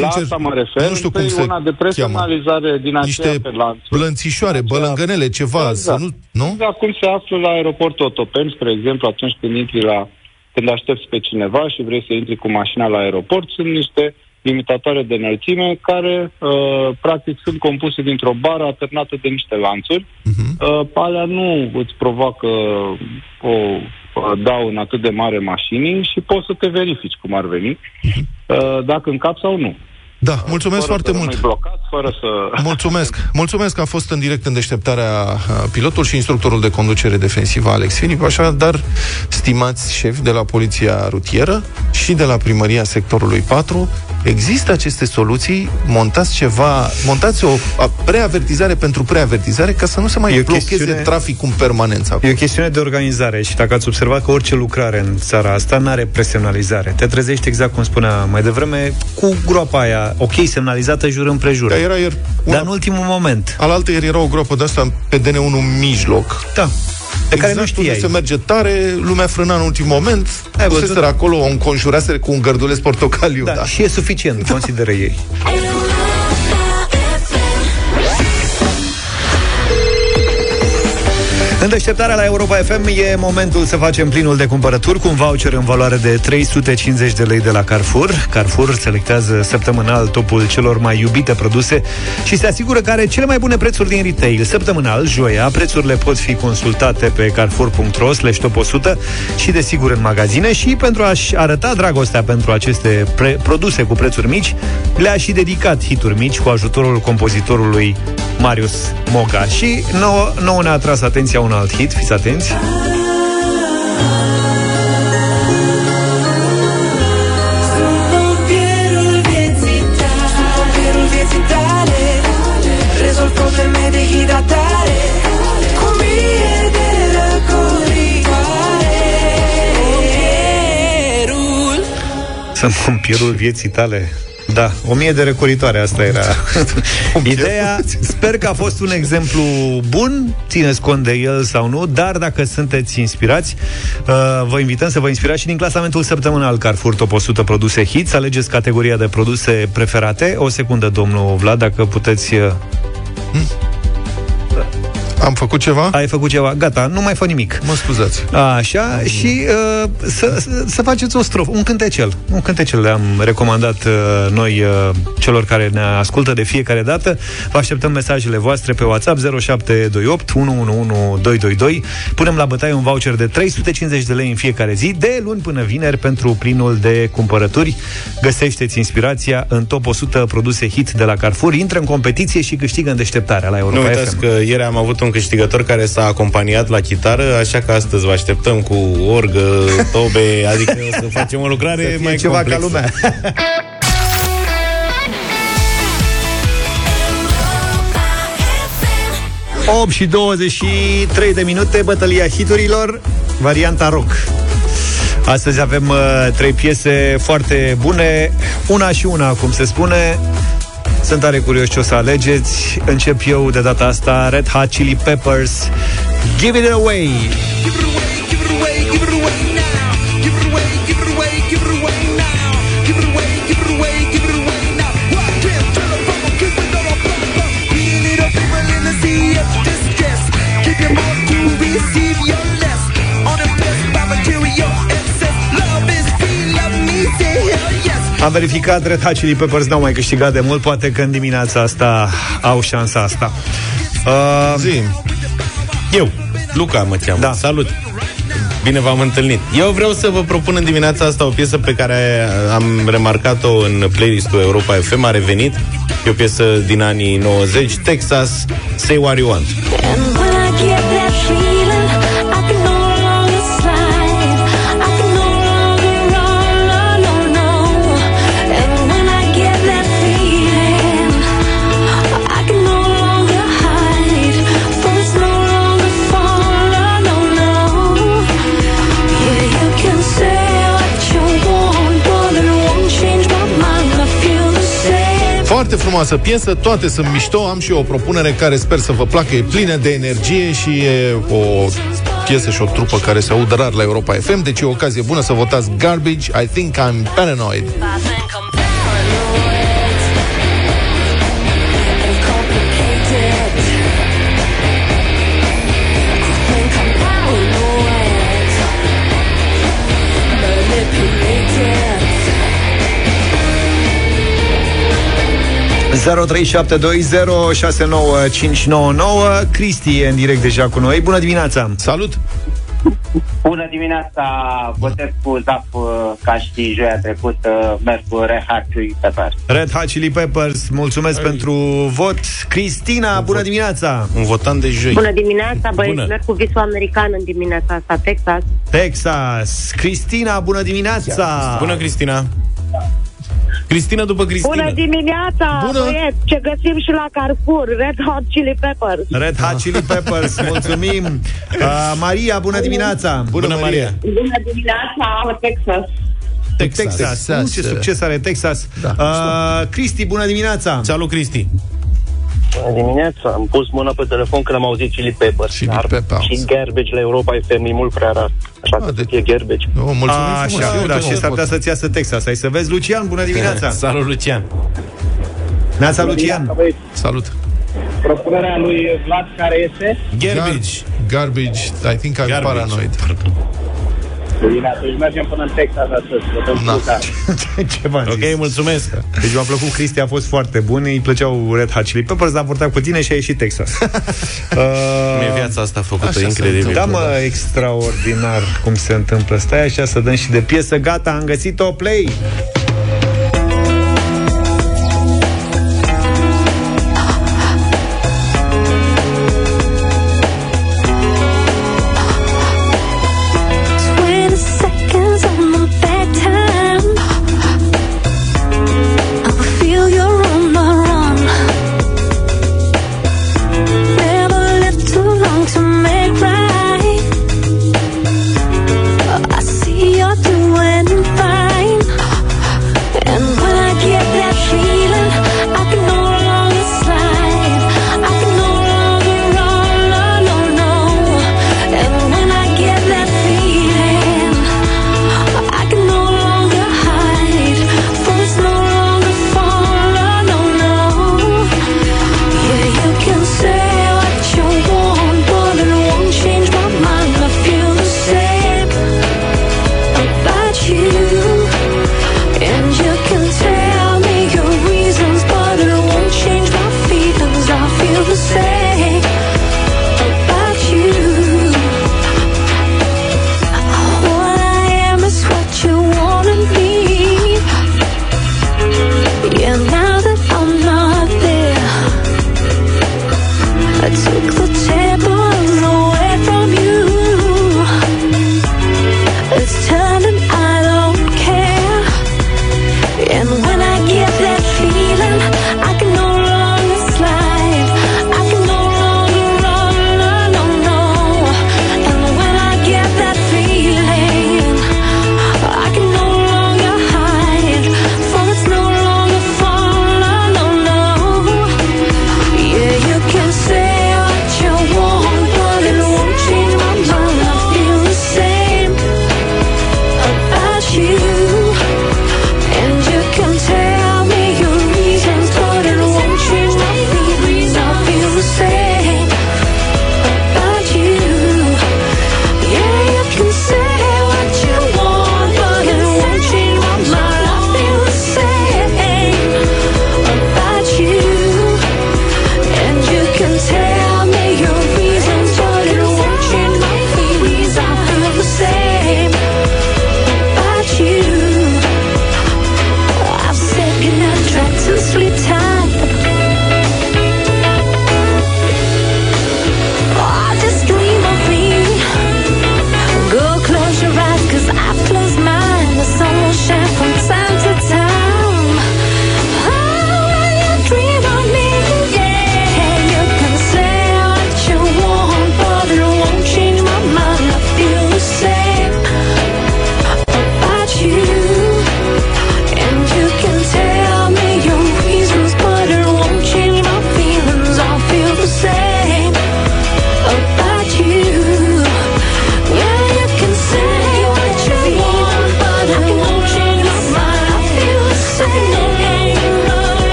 La asta mă refer. nu știu cum Întâi se una de cheamă. presemnalizare din aceea Niște pe lanțuri. plănțișoare, Aceea- bălângănele, ceva, Exact. să nu, nu? Exact cum se află la aeroportul Otopeni, spre exemplu, atunci când intri la când aștepți pe cineva și vrei să intri cu mașina la aeroport, sunt niște limitatoare de înălțime, care uh, practic sunt compuse dintr-o bară atârnată de niște lanțuri. Uh, alea nu îți provoacă o uh, daună atât de mare mașinii și poți să te verifici cum ar veni, uh, dacă încap sau nu. Da, mulțumesc fără foarte să mult. rămâi blocat, fără să... Mulțumesc. Mulțumesc că a fost în direct în deșteptarea uh, pilotul și instructorul de conducere defensivă Alex Filip. Așadar, stimați șefi de la Poliția Rutieră și de la Primăria Sectorului 4, există aceste soluții, montați ceva, montați o a- preavertizare pentru preavertizare ca să nu se mai E o blocheze chestiune- traficul în permanență. E o chestiune de organizare și dacă ați observat că orice lucrare în țara asta nu are presemnalizare. Te trezești exact cum spunea mai devreme, cu groapa aia, ok, semnalizată jur împrejur. Dar era ieri una, Dar în ultimul moment. alaltă ieri era o groapă de asta pe DN1 în mijloc. Da. Pe care nu Exact unde știai. se merge tare, lumea frâna în ultimul moment, Ai puseseră văzut? acolo, o înconjuraseră cu un gărduleț portocaliu. Da, Da. și e suficient, consideră ei. <laughs> În deșteptarea la Europa FM e momentul să facem plinul de cumpărături cu un voucher în valoare de 350 de lei de la Carrefour. Carrefour selectează săptămânal topul celor mai iubite produse și se asigură că are cele mai bune prețuri din retail. Săptămânal, joia, prețurile pot fi consultate pe carrefour.ro slash top 100 și desigur în magazine și pentru a-și arăta dragostea pentru aceste pre- produse cu prețuri mici, le-a și dedicat hituri mici cu ajutorul compozitorului Marius Moga. Și nouă, nouă ne-a atras atenția un alt hit, fiți atenți. Pompierul vieții tale Pompierul vieții tale Rezolv probleme de hidratare Cu mie de răcoritoare Pompierul Sunt pompierul vieții tale. Da, o mie de recoritoare, asta era. <laughs> Ideea, sper că a fost un exemplu bun, țineți cont de el sau nu, dar dacă sunteți inspirați, uh, vă invităm să vă inspirați și din clasamentul săptămânal Carrefour Top 100 produse hits, alegeți categoria de produse preferate. O secundă, domnul Vlad, dacă puteți... uh, Am făcut ceva? Ai făcut ceva, gata, nu mai fă nimic. Mă scuzați. Așa, și uh, să, să, să faceți o strofă, un cântecel. Un cântecel le-am recomandat uh, noi uh, celor care ne ascultă de fiecare dată. Vă așteptăm mesajele voastre pe WhatsApp 0728 111222. Punem la bătaie un voucher de 350 de lei în fiecare zi, de luni până vineri, pentru plinul de cumpărături. Găsește-ți inspirația în top 100 produse hit de la Carrefour. Intră în competiție și câștigă în deșteptarea la Europa Nu uitați FM. că ieri am avut un câștigător care s-a acompaniat la chitară, așa că astăzi vă așteptăm cu orgă, tobe, adică o să facem o lucrare Să fie mai ceva complexă. ca lumea. 8 și 23 de minute, bătălia hiturilor, varianta rock. Astăzi avem uh, trei piese foarte bune, una și una, cum se spune. Sunt tare curios ce o să alegeți. Încep eu de data asta, Red Hot Chili Peppers, Give It Away. Am verificat, Red Hot Chili Peppers n-au mai câștigat de mult, poate că în dimineața asta au șansa asta. Uh, Zi. Eu, Luca mă cheamă. Da. Salut! Bine v-am întâlnit. Eu vreau să vă propun în dimineața asta o piesă pe care am remarcat-o în playlistul Europa FM, a revenit. E o piesă din anii 90, Texas, Say What You Want. Frumoasă piesă, toate sunt mișto, am și eu o propunere care sper să vă placă, e plină de energie și e o piesă și o trupă care se audă rar la Europa FM, deci e o ocazie bună să votați Garbage, I Think I'm Paranoid. I think I'm paranoid 0372069599 Cristi e în direct deja cu noi. Bună dimineața! Salut! Bună dimineața, votez cu Zap uh, ca și joia trecută, merg cu Red Hot Chili Peppers. Red Hot Chili Peppers, mulțumesc pentru vot. Cristina, bună dimineața! Un votant de joi. Bună dimineața, băieți, Bună. merg cu visul american în dimineața asta, Texas. Texas. Cristina, bună dimineața! Bună, Cristina! Cristina după Cristina. Bună dimineața, Bună. băieți, ce găsim și la Carrefour, Red Hot Chili Peppers. Red Hot Chili Peppers, <laughs> mulțumim! Uh, Maria, bună dimineața! Bună, Maria! Bună dimineața, Texas. Texas. Texas. Texas. Uh, ce succes are Texas! Da. Uh, Cristi, bună dimineața! Salut, Cristi! Bună dimineața, am pus mâna pe telefon când am auzit Chili Peppers. Chili dar Peppers. Și garbage la Europa FM e mult prea rar. Așa Ah, că de- să fie garbage. Oh, mulțumim A, frumos. așa, Eu da, te și rog, s-ar putea să-ți iasă Texas. Hai să vezi. Lucian, bună dimineața! <laughs> Salut, Lucian! Neața, Lucian! Salut! Propunerea lui Vlad care este? Garbage! Garbage, I think I'm Garbage. paranoid. Pardon. Bine, atunci mergem până în Texas astăzi. Votăm Da. cu Zap. <laughs> Ce v-am zis? Ok, mulțumesc! Deci mi-a plăcut Cristi, a fost foarte bun Îi plăceau Red Hot Chili Peppers Dar a purtat cu tine și a ieșit Texas <laughs> uh, Mie viața asta făcută Așa se incredibil. Da, mă, extraordinar cum se întâmplă Stai așa să dăm și de piesă Gata, am găsit-o, play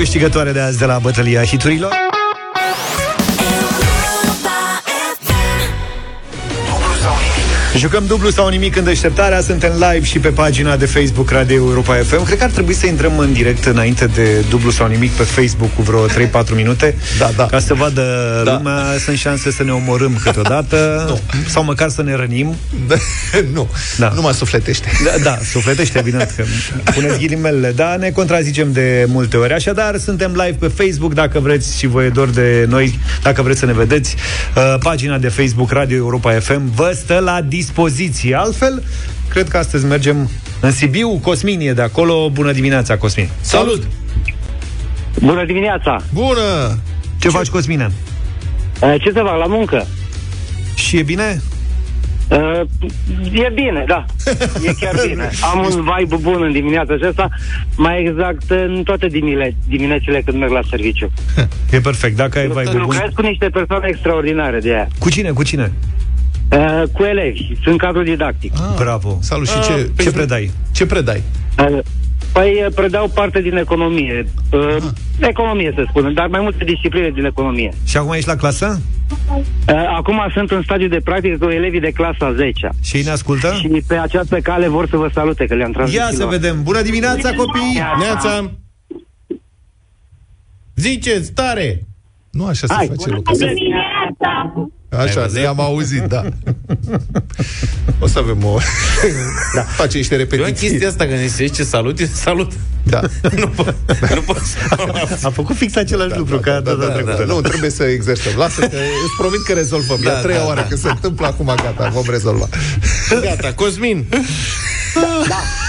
câștigătoare de azi de la bătălia hiturilor. Jucăm dublu sau nimic în deșteptarea Suntem live și pe pagina de Facebook Radio Europa FM Cred că ar trebui să intrăm în direct Înainte de dublu sau nimic pe Facebook Cu vreo 3-4 minute Da, da. Ca să vadă Da. lumea Sunt șanse să ne omorâm câteodată Sau măcar să ne rănim <laughs> nu, Da. nu mă sufletește. da, da, sufletește, evident că puneți ghilimele, da, ne contrazicem de multe ori. Așadar, suntem live pe Facebook, dacă vreți și vă e dor de noi, dacă vreți să ne vedeți, uh, pagina de Facebook Radio Europa FM vă stă la dispoziție. Altfel, cred că astăzi mergem în Sibiu, Cosmin e de acolo. Bună dimineața, Cosmin! Salut! Bună dimineața! Bună! Ce, faci, Cosmine? Uh, Ce să fac la muncă? Și e bine? Uh, e bine, da. <laughs> E chiar bine. Am un vibe bun în dimineața aceasta, mai exact în toate dimile, diminețile când merg la serviciu. <laughs> E perfect, dacă ai vai bun. Lucrez cu niște persoane extraordinare de aia. Cu cine, cu cine? Uh, cu elevi. Sunt cadru didactic. Ah, Bravo! Salut și Ah, ce, Ce predai? ce predai? Uh, Păi uh, predau parte din economie. Uh, economie, să spunem, dar mai multe discipline din economie. Și acum ești la clasă? Uh, Acum sunt în stadiu de practică cu elevii de clasa 10 Și ei ne ascultă? Și pe această cale vor să vă salute, că le-am transmis. Ia să lor. vedem! Bună dimineața, copii! Neața! Ziceți, tare! Nu așa se Hai, face lucrul. Așa, văzut? ne-am auzit, da. <laughs> O să avem o... da. Face niște Eu în repetiții. chestia asta, când se zice salut, e salut. Da. <laughs> nu pot, nu pot să A <laughs> făcut fix același lucru ca data trecută. Nu, trebuie să exersăm. Lasă că îți promit că rezolvăm. E Da, a treia da, oară da. că se întâmplă acum, gata, vom rezolva. Gata, Cosmin.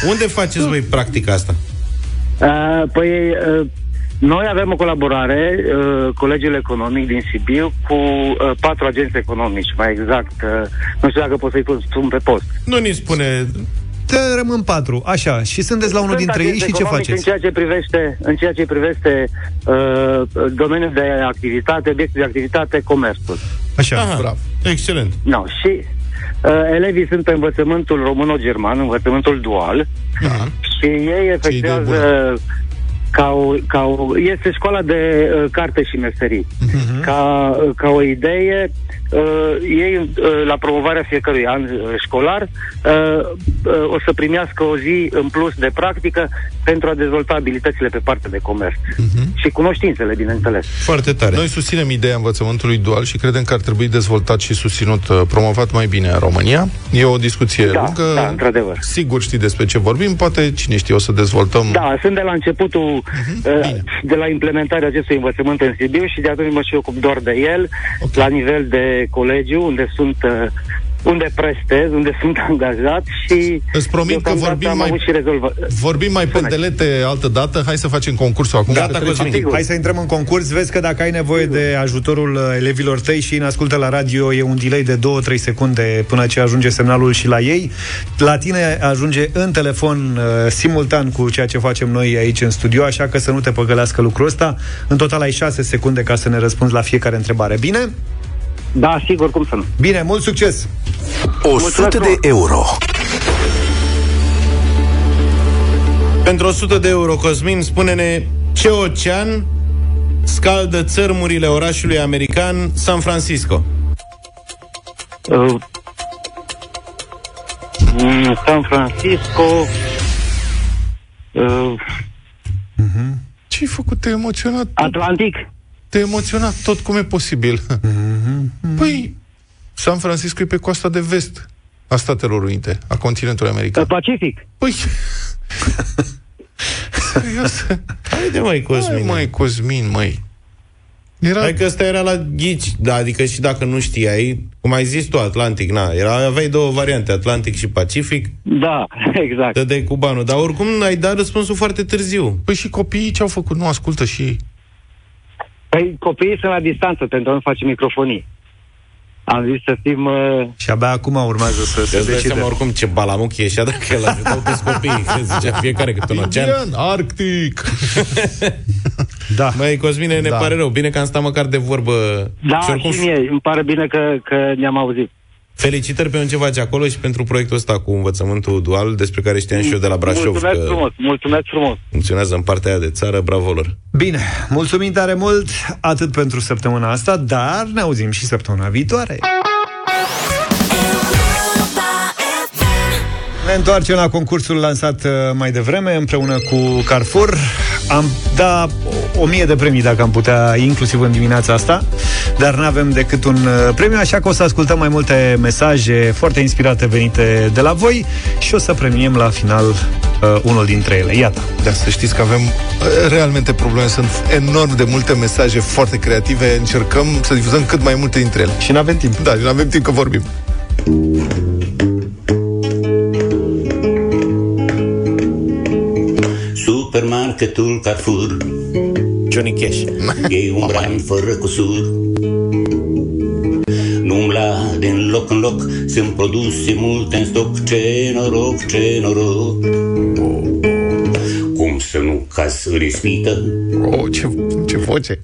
Unde faceți voi practica asta? Uh, păi, uh, noi avem o colaborare, uh, Colegiul Economic din Sibiu, cu uh, patru agenți economici, mai exact. Uh, nu știu dacă pot să-i pun spun pe post. Nu ni spune... Te rămân patru, așa, și sunteți la unul Sunt dintre ei agenți și ce economici faceți? În ceea ce privește, în ceea ce privește uh, domeniul de activitate, obiectul de activitate, comerțul. Așa, Aha, bravo. excelent. No, și uh, elevii sunt pe învățământul româno-german, învățământul dual, Da. și ei efectuează ca o, ca o, este școala de uh, carte și meserii. Mhm. Ca, uh, ca o idee, uh, ei uh, la promovarea fiecărui an uh, școlar uh, uh, o să primească o zi în plus de practică pentru a dezvolta abilitățile pe partea de comerț. Mhm. Și cunoștințele, bineînțeles. Foarte tare. Noi susținem ideea învățământului dual și credem că ar trebui dezvoltat și susținut, uh, promovat mai bine în România. E o discuție Da, lungă. da, într-adevăr. Sigur știi despre ce vorbim, poate cine știe o să dezvoltăm. Da, sunt de la începutul, Mhm, uh, de la implementarea acestui învățământ în Sibiu și de atunci mă și ocup doar de el, Ok. la nivel de colegiu, unde sunt uh, unde prestez, unde sunt <laughs> angajat și Îți promit că deocamdată vorbim am mai- avut și rezolvă. Vorbim mai pendelete altă dată, hai să facem concursul acum. Gata, să trecem. Cosmin. Sigur. Hai să intrăm în concurs. Vezi că dacă ai nevoie de ajutorul uh, elevilor tăi și îi ascultă la radio, e un delay de 2-3 secunde până ce ajunge semnalul și la ei. La tine ajunge în telefon uh, simultan cu ceea ce facem noi aici în studio, așa că să nu te păgălească lucrul ăsta. În total ai 6 secunde ca să ne răspunzi la fiecare întrebare. Bine? Da, sigur, cum să nu. Bine, mult succes! 100 de euro. Pentru 100 de euro, Cosmin, spune-ne ce ocean scaldă țărmurile orașului american San Francisco. Uh, mm, San Francisco uh, Ce-ai făcut? Te-ai emoționat? Atlantic Te-ai emoționat tot cum e posibil. Păi, San Francisco e pe coasta de vest a Statelor Unite, a continentului uh, american. Pacific Păi, <laughs> serios? Haide, măi, Cosmin. Hai, măi, Cosmin, măi. Era... Hai că ăsta era la ghici, da, adică și dacă nu știai, cum ai zis tu, Atlantic, na, era, aveai două variante, Atlantic și Pacific, Da, <laughs> exact dădeai cu banul, dar oricum ai dat răspunsul foarte târziu. Păi și copiii ce au făcut? Nu ascultă și ei. Păi copiii sunt la distanță pentru a nu face microfonii Am zis să fim uh, Și abia acum urmează să se Îți dai seama decide. oricum ce balamuc e și dacă el ajutau toți copiii, că zicea fiecare câte un ocean. Indian, Arctic. <laughs> Da. Măi, Cosmine, ne Da. pare rău. Bine că am stat măcar de vorbă. Da, și oricum, și mie, îmi pare bine că, că ne-am auzit Felicitări pentru ce faci acolo și pentru proiectul ăsta cu învățământul dual, despre care știam și eu de la Brașov. Mulțumesc că frumos, mulțumesc frumos. Funcționează în partea aia de țară, bravo lor. Bine, mulțumim tare mult atât pentru săptămâna asta, dar ne auzim și săptămâna viitoare. Ne întoarcem la concursul lansat uh, mai devreme împreună cu Carrefour. Am dat o mie de premii dacă am putea, inclusiv în dimineața asta, dar nu avem decât un uh, premiu, așa că o să ascultăm mai multe mesaje foarte inspirate venite de la voi și o să premiem la final uh, unul dintre ele. Iată. Da, să știți că avem uh, realmente probleme. Sunt enorm de multe mesaje foarte creative. Încercăm să difuzăm cât mai multe dintre ele. Și nu avem timp. Da, și nu avem timp că vorbim. Supermarketul Carrefour Johnny Cash <laughs> E un brand fără cusur Nu umbla din loc în loc Sunt produse multe în stoc Ce noroc, ce noroc Cum să nu caz în ispită Oh, ce, ce voce!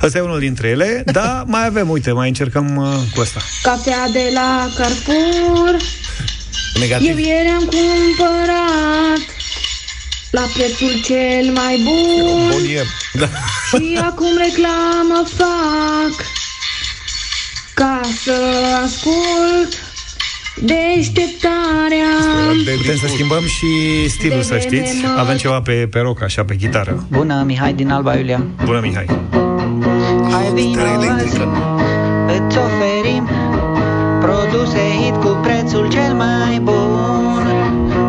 Asta e unul dintre ele, dar <laughs> mai avem, uite, mai încercăm uh, cu asta. Cafea de la Carrefour Negativ. Eu ieri am cumpărat La prețul cel mai bun Bonier. Da. Și acum reclamă fac Ca să ascult Deșteptarea Putem să schimbăm și stilul, să știți. Avem ceva pe, pe rock, așa, pe chitară. Bună, Mihai din Alba Iulia. Bună, Mihai. Hai vino azi, îți oferim produse hit cu prețul cel mai bun.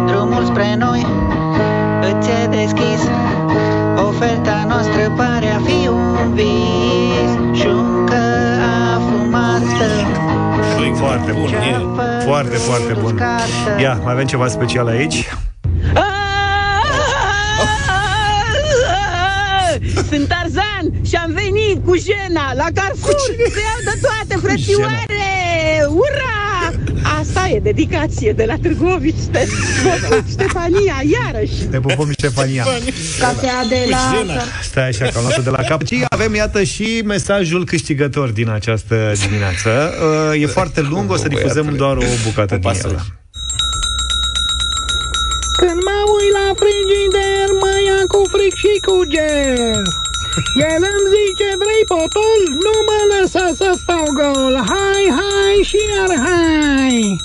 Drumul spre noi un vis. Șuncă afumată, Foarte bun. E foarte, foarte bun. Ia, mai avem ceva special aici. <laughs> Sunt Tarzan și am venit cu jena la Carrefour să iau de toate, frățioare! Ura! Asta e dedicație de la Târgovici Ste- Ștefania, iarăși! Te pupăm, Ștefania. Cafea de la... Stai așa, că am luat de la cap. Și avem, iată, și mesajul câștigător din această dimineață. Uh, E foarte lung, o să difuzăm doar o bucată din el. Când mă uit la frigider, mă ia cu fric și cu ger. El îmi zice, vrei potol? Nu mă lăsa să stau gol. Hai, hai și iar hai.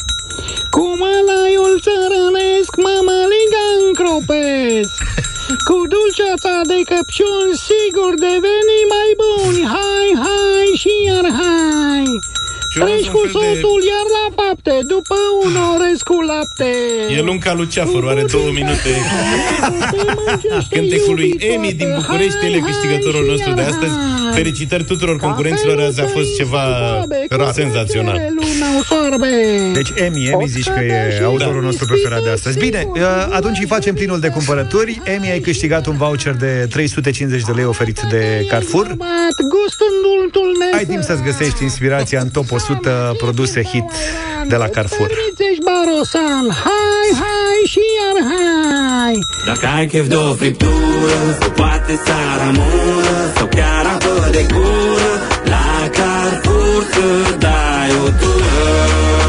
Cu mălaiul țărănesc, mămăliga încropesc. <laughs> Cu dulceața de căpșuni, sigur deveni mai buni. Hai, hai și iar hai. Și urmează Treci un cu fel de- sotul iar la fapte, după un <laughs> orez cu lapte. E lung ca Luceafărul, are două minute. <laughs> Cântecul lui Emi din București, el e câștigătorul nostru de astăzi. Felicitări tuturor concurenților, azi a fost ceva senzațional. Deci Emi, Emi zici că e autorul nostru preferat de astăzi. Bine, uh, atunci îi facem plinul de cumpărături. Emi, ai câștigat un voucher de 350 de lei oferit de Carrefour. Gust în dultul Ai timp să-ți găsești inspirația în top 100 produse hit de la Carrefour. Ești barosan, hai, hai și iar hai. Dacă ai chef de o friptură Sau poate să rămână Sau chiar apă de gură La Carrefour să dai o tură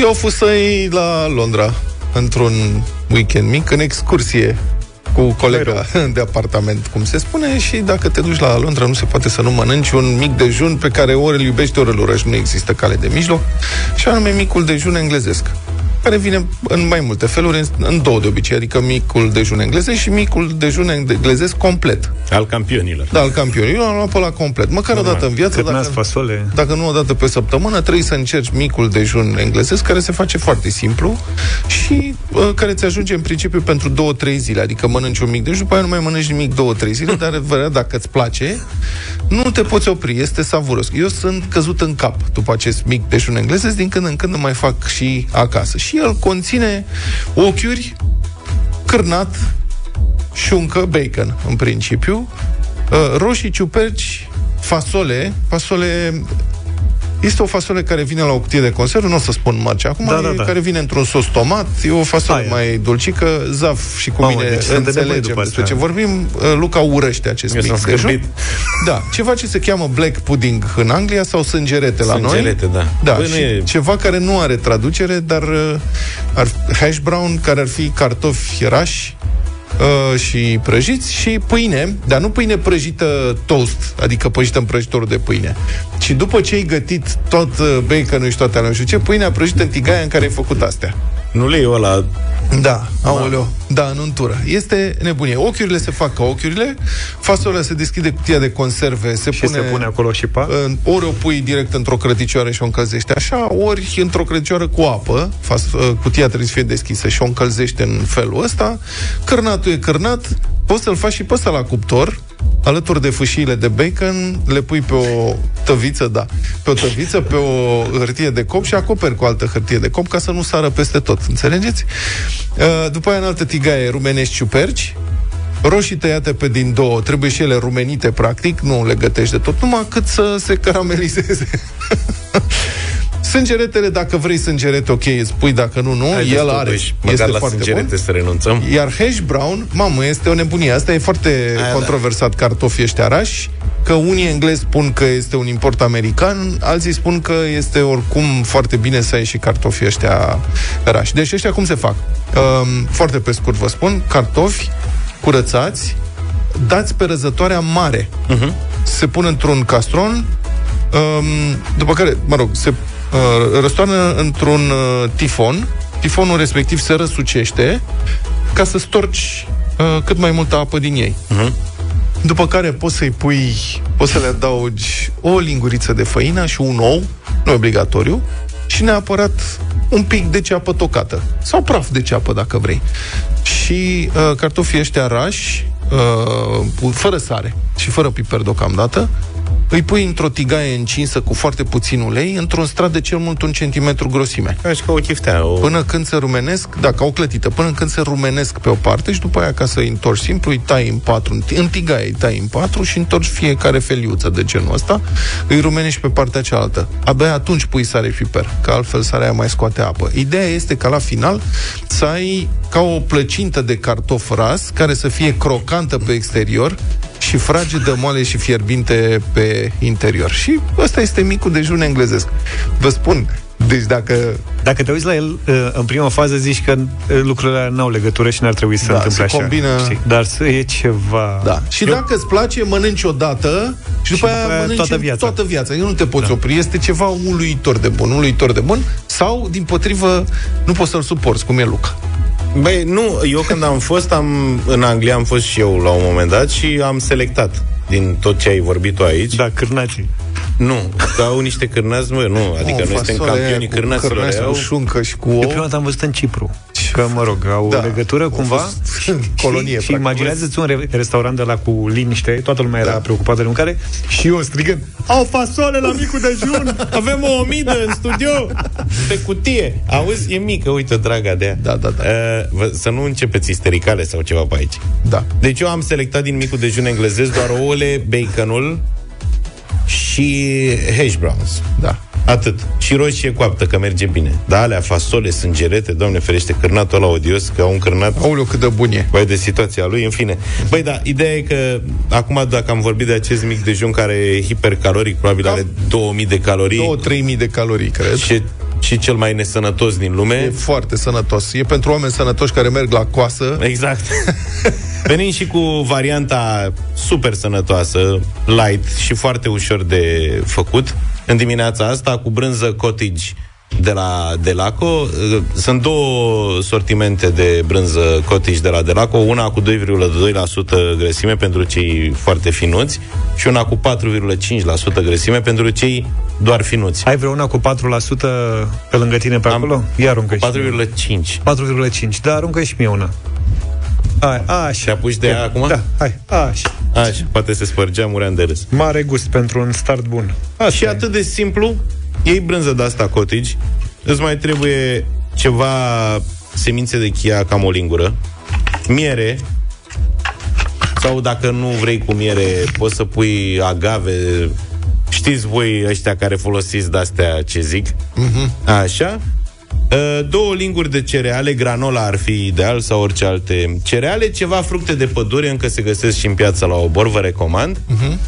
eu fusei la Londra într-un weekend mic, în excursie cu colega de apartament, cum se spune, și dacă te duci la Londra, nu se poate să nu mănânci un mic dejun pe care ori îl iubești, ori îl urăști, nu există cale de mijloc, și anume micul dejun englezesc care vine în mai multe feluri, în, în două de obicei, adică micul dejun englezesc și micul dejun englezesc complet. Al campionilor. Da, al campionilor. Eu am luat pe la complet. Măcar o dată în viață, Cârnați, dacă, fasole. dacă nu o dată pe săptămână, trebuie să încerci micul dejun englezesc, care se face foarte simplu și uh, care ți ajunge în principiu pentru două-trei zile. Adică mănânci un mic dejun, după aia nu mai mănânci nimic două-trei zile, dar vă, dacă îți place, nu te poți opri, este savuros. Eu sunt căzut în cap după acest mic dejun englezesc, din când în când îl mai fac și acasă. Și el conține ochiuri, cârnat, șuncă, bacon, în principiu, uh, roșii, ciuperci, fasole, fasole Este o fasole care vine la o cutie de conservă, nu o să spun marce acum, Da, e, da, da. care vine într-un sos tomat, e o fasole Aia. mai dulcică, Zaf și cu Mamă, mine deci sunt de nevoie înțelegem după despre asta. ce vorbim. Uh, Luca urăște acest Eu mic sunt dejun. scârbit. Da, ceva ce se cheamă black pudding în Anglia sau sângerete la noi. Sângerete, da. Da, Băi, nu și e- ceva care nu are traducere, dar uh, ar, hash brown, care ar fi cartofi rași, uh, și prăjiți și pâine, dar nu pâine prăjită toast, adică prăjită în prăjitorul de pâine, ci după ce ai gătit tot uh, baconul și toate alea, nu știu ce, pâinea prăjită în tigaia în care ai făcut astea. Nu le ăla... Da, aoleo, da, în untură. Este nebunie. Ochiurile se fac ca ochiurile, fasolea se deschide cutia de conserve, se Și pune... se pune acolo și pa. în- ori o pui direct într-o crăticioară și o încălzește așa, ori într-o crăticioară cu apă, fas, uh, cutia trebuie să fie deschisă și o încălzește în felul ăsta, cârnatul e cârnat, poți să-l faci și pe ăsta la cuptor, alături de fâșiile de bacon, le pui pe o tăviță, da, pe o tăviță, pe o hârtie de cop și acoperi cu altă hârtie de cop ca să nu sară peste tot, înțelegeți? Uh, După aia în altă tigaie rumenești ciuperci, roșii tăiate pe din două, trebuie și ele rumenite practic, nu le gătești de tot, numai cât să se caramelizeze. <laughs> Sângeretele, dacă vrei sângerete, ok, îți pui, dacă nu, nu, Haideți el totuși, are. Măcar este la foarte sângerete bun. să renunțăm. Iar hash brown, mamă, este o nebunie. Asta e foarte Aia da. controversat, cartofii ăștia rași, că unii englezi spun că este un import american, alții spun că este oricum foarte bine să ai și cartofii ăștia rași. Deci ăștia cum se fac? Um, foarte pe scurt vă spun, cartofi curățați, dați pe răzătoarea mare. Uh-huh. Se pun într-un castron, um, după care, mă rog, se uh, răstoarnă într-un uh, tifon, tifonul respectiv se răsucește ca să storci uh, cât mai multă apă din ei. Uh-huh. După care poți să-i pui, poți să le adaugi o linguriță de făină și un ou, nu e obligatoriu, și neapărat un pic de ceapă tocată. Sau praf de ceapă, dacă vrei. Și uh, cartofii ăștia rași, uh, fără sare și fără piper deocamdată, îi pui într-o tigaie încinsă cu foarte puțin ulei, într-un strat de cel mult un centimetru grosime. Ca și ca o chiftea. O... Până când se rumenesc, da, ca o clătită, până când se rumenesc pe o parte și după aia ca să îi întorci simplu, îi tai în patru, în ti- în tigaie îi tai în patru și întorci fiecare feliuță de genul ăsta, îi rumenești pe partea cealaltă. Abia atunci pui sare și piper, că altfel sarea aia mai scoate apă. Ideea este ca la final să ai ca o plăcintă de cartof ras, care să fie crocantă pe exterior și fragedă, moale și fierbinte pe interior. Și ăsta este micul dejun englezesc. Vă spun, deci dacă Dacă te uiți la el, uh, în prima fază zici că uh, lucrurile alea n-au legătură și n-ar trebui să se Da, întâmple se așa. combină- Știi? Dar să e ceva... Da. Și Eu- dacă îți place, mănânci odată și după Și aia după aia mănânci toată în viața. toată viața. Eu nu te poți da. opri. Este ceva uluitor de bun, uluitor de bun. Sau, din potrivă, nu poți să-l suporți, cum e Luca. Băi, nu, eu când am fost am, în Anglia, am fost și eu la un moment dat și am selectat din tot ce ai vorbit tu aici. Da, cârnații. Nu, că au niște cârnați, mă, nu, adică O, noi suntem fasole campionii cu cârnaților. cârnați, au- cu șuncă și cu Eu ou. prima dată am văzut în Cipru. Că, mă rog, au Da. da. legătură cumva. fost în colonie, și, și practic. imaginează-ți un re- restaurant de la cu liniște, toată lumea era preocupată de mâncare și eu strigând, au fasole la micul dejun! Avem o omidă în studio Pe cutie Auzi, e mică, uite, draga de ea Da, da, da. Uh, vă- Să nu începeți istericale sau ceva pe aici Da. Deci eu am selectat din micul dejun englezesc Doar ouăle, baconul Și hash browns Da. Atât. Și roșie coaptă, că merge bine. Dar alea, fasole, sângerete, doamne ferește, cârnatul ăla odios, că au un cârnat... Aoleu, cât de bun e. Băi, de situația lui, în fine. Băi, da, ideea e că acum, dacă am vorbit de acest mic dejun care e hipercaloric, probabil are 2000 de calorii 2-3 de calorii, cred. și, și cel mai nesănătos din lume. E foarte sănătos. E pentru oameni sănătoși care merg la coasă. Exact. <laughs> Venim și cu varianta super sănătoasă, light și foarte ușor de făcut. În dimineața asta, cu brânză cottage de la Delaco. Sunt două sortimente de brânză cottage de la Delaco, una cu 2,2% grăsime pentru cei foarte finuți și una cu 4,5% grăsime pentru cei doar finuți. Ai vreo una cu 4% pe lângă tine pe acolo? Ia aruncă și mie. 4,5. 4,5. Da, aruncă și mie una. Hai, Te așa. apuci de ea acum? Da, hai, așa. Așa, poate se spărgea, muream de râs. Mare gust pentru un start bun. Asta și e. atât de simplu, iei brânză de asta cottage, îți mai trebuie ceva semințe de chia, cam o lingură, miere, sau dacă nu vrei cu miere, poți să pui agave Știți voi ăștia care folosiți de-astea ce zic? Mhm. Așa. Uh, Două linguri de cereale, granola ar fi ideal sau orice alte cereale, ceva fructe de pădure, încă se găsesc și în piață la obor, vă recomand. Mhm.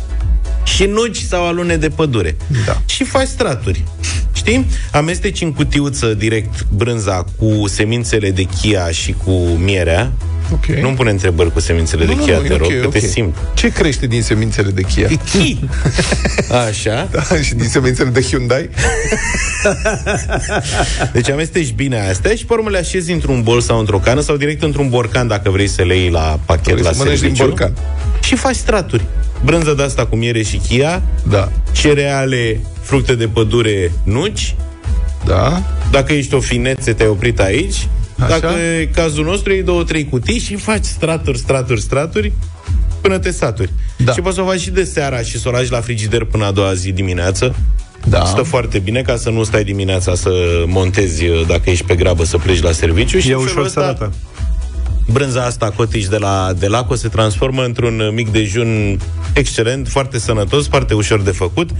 Și nuci sau alune de pădure. Da. Și faci straturi. Știi? Amesteci în cutiuță direct brânza cu semințele de chia și cu mierea. Ok. Nu-mi pune întrebări cu semințele de chia, e te rog, ok, că ok. te simt. Ce crește din semințele de Kia? Chi. <laughs> Așa. Da, și din semințele de Hyundai? <laughs> Deci amesteci bine astea și pe urmă le așezi într-un bol sau într-o cană sau direct într-un borcan dacă vrei să le iei la pachet Vrei la să mănânci din serviciu. borcan. Și faci straturi. Brânză de asta cu miere și chia, Da. cereale, fructe de pădure, nuci. Da. Dacă ești o finețe, te-ai oprit aici. Așa. Dacă e cazul nostru, iei două, trei cutii și faci straturi, straturi, straturi până te saturi. Da. Și poți să o faci și de seara și să o lași la frigider până a doua zi dimineață. Da. Stă foarte bine ca să nu stai dimineața să montezi uh, dacă ești pe grabă să pleci la serviciu. Și E în felul ușor ăsta, sărată. Brânza asta cotici de la Delaco se transformă într-un uh, mic dejun excelent, foarte sănătos, foarte ușor de făcut.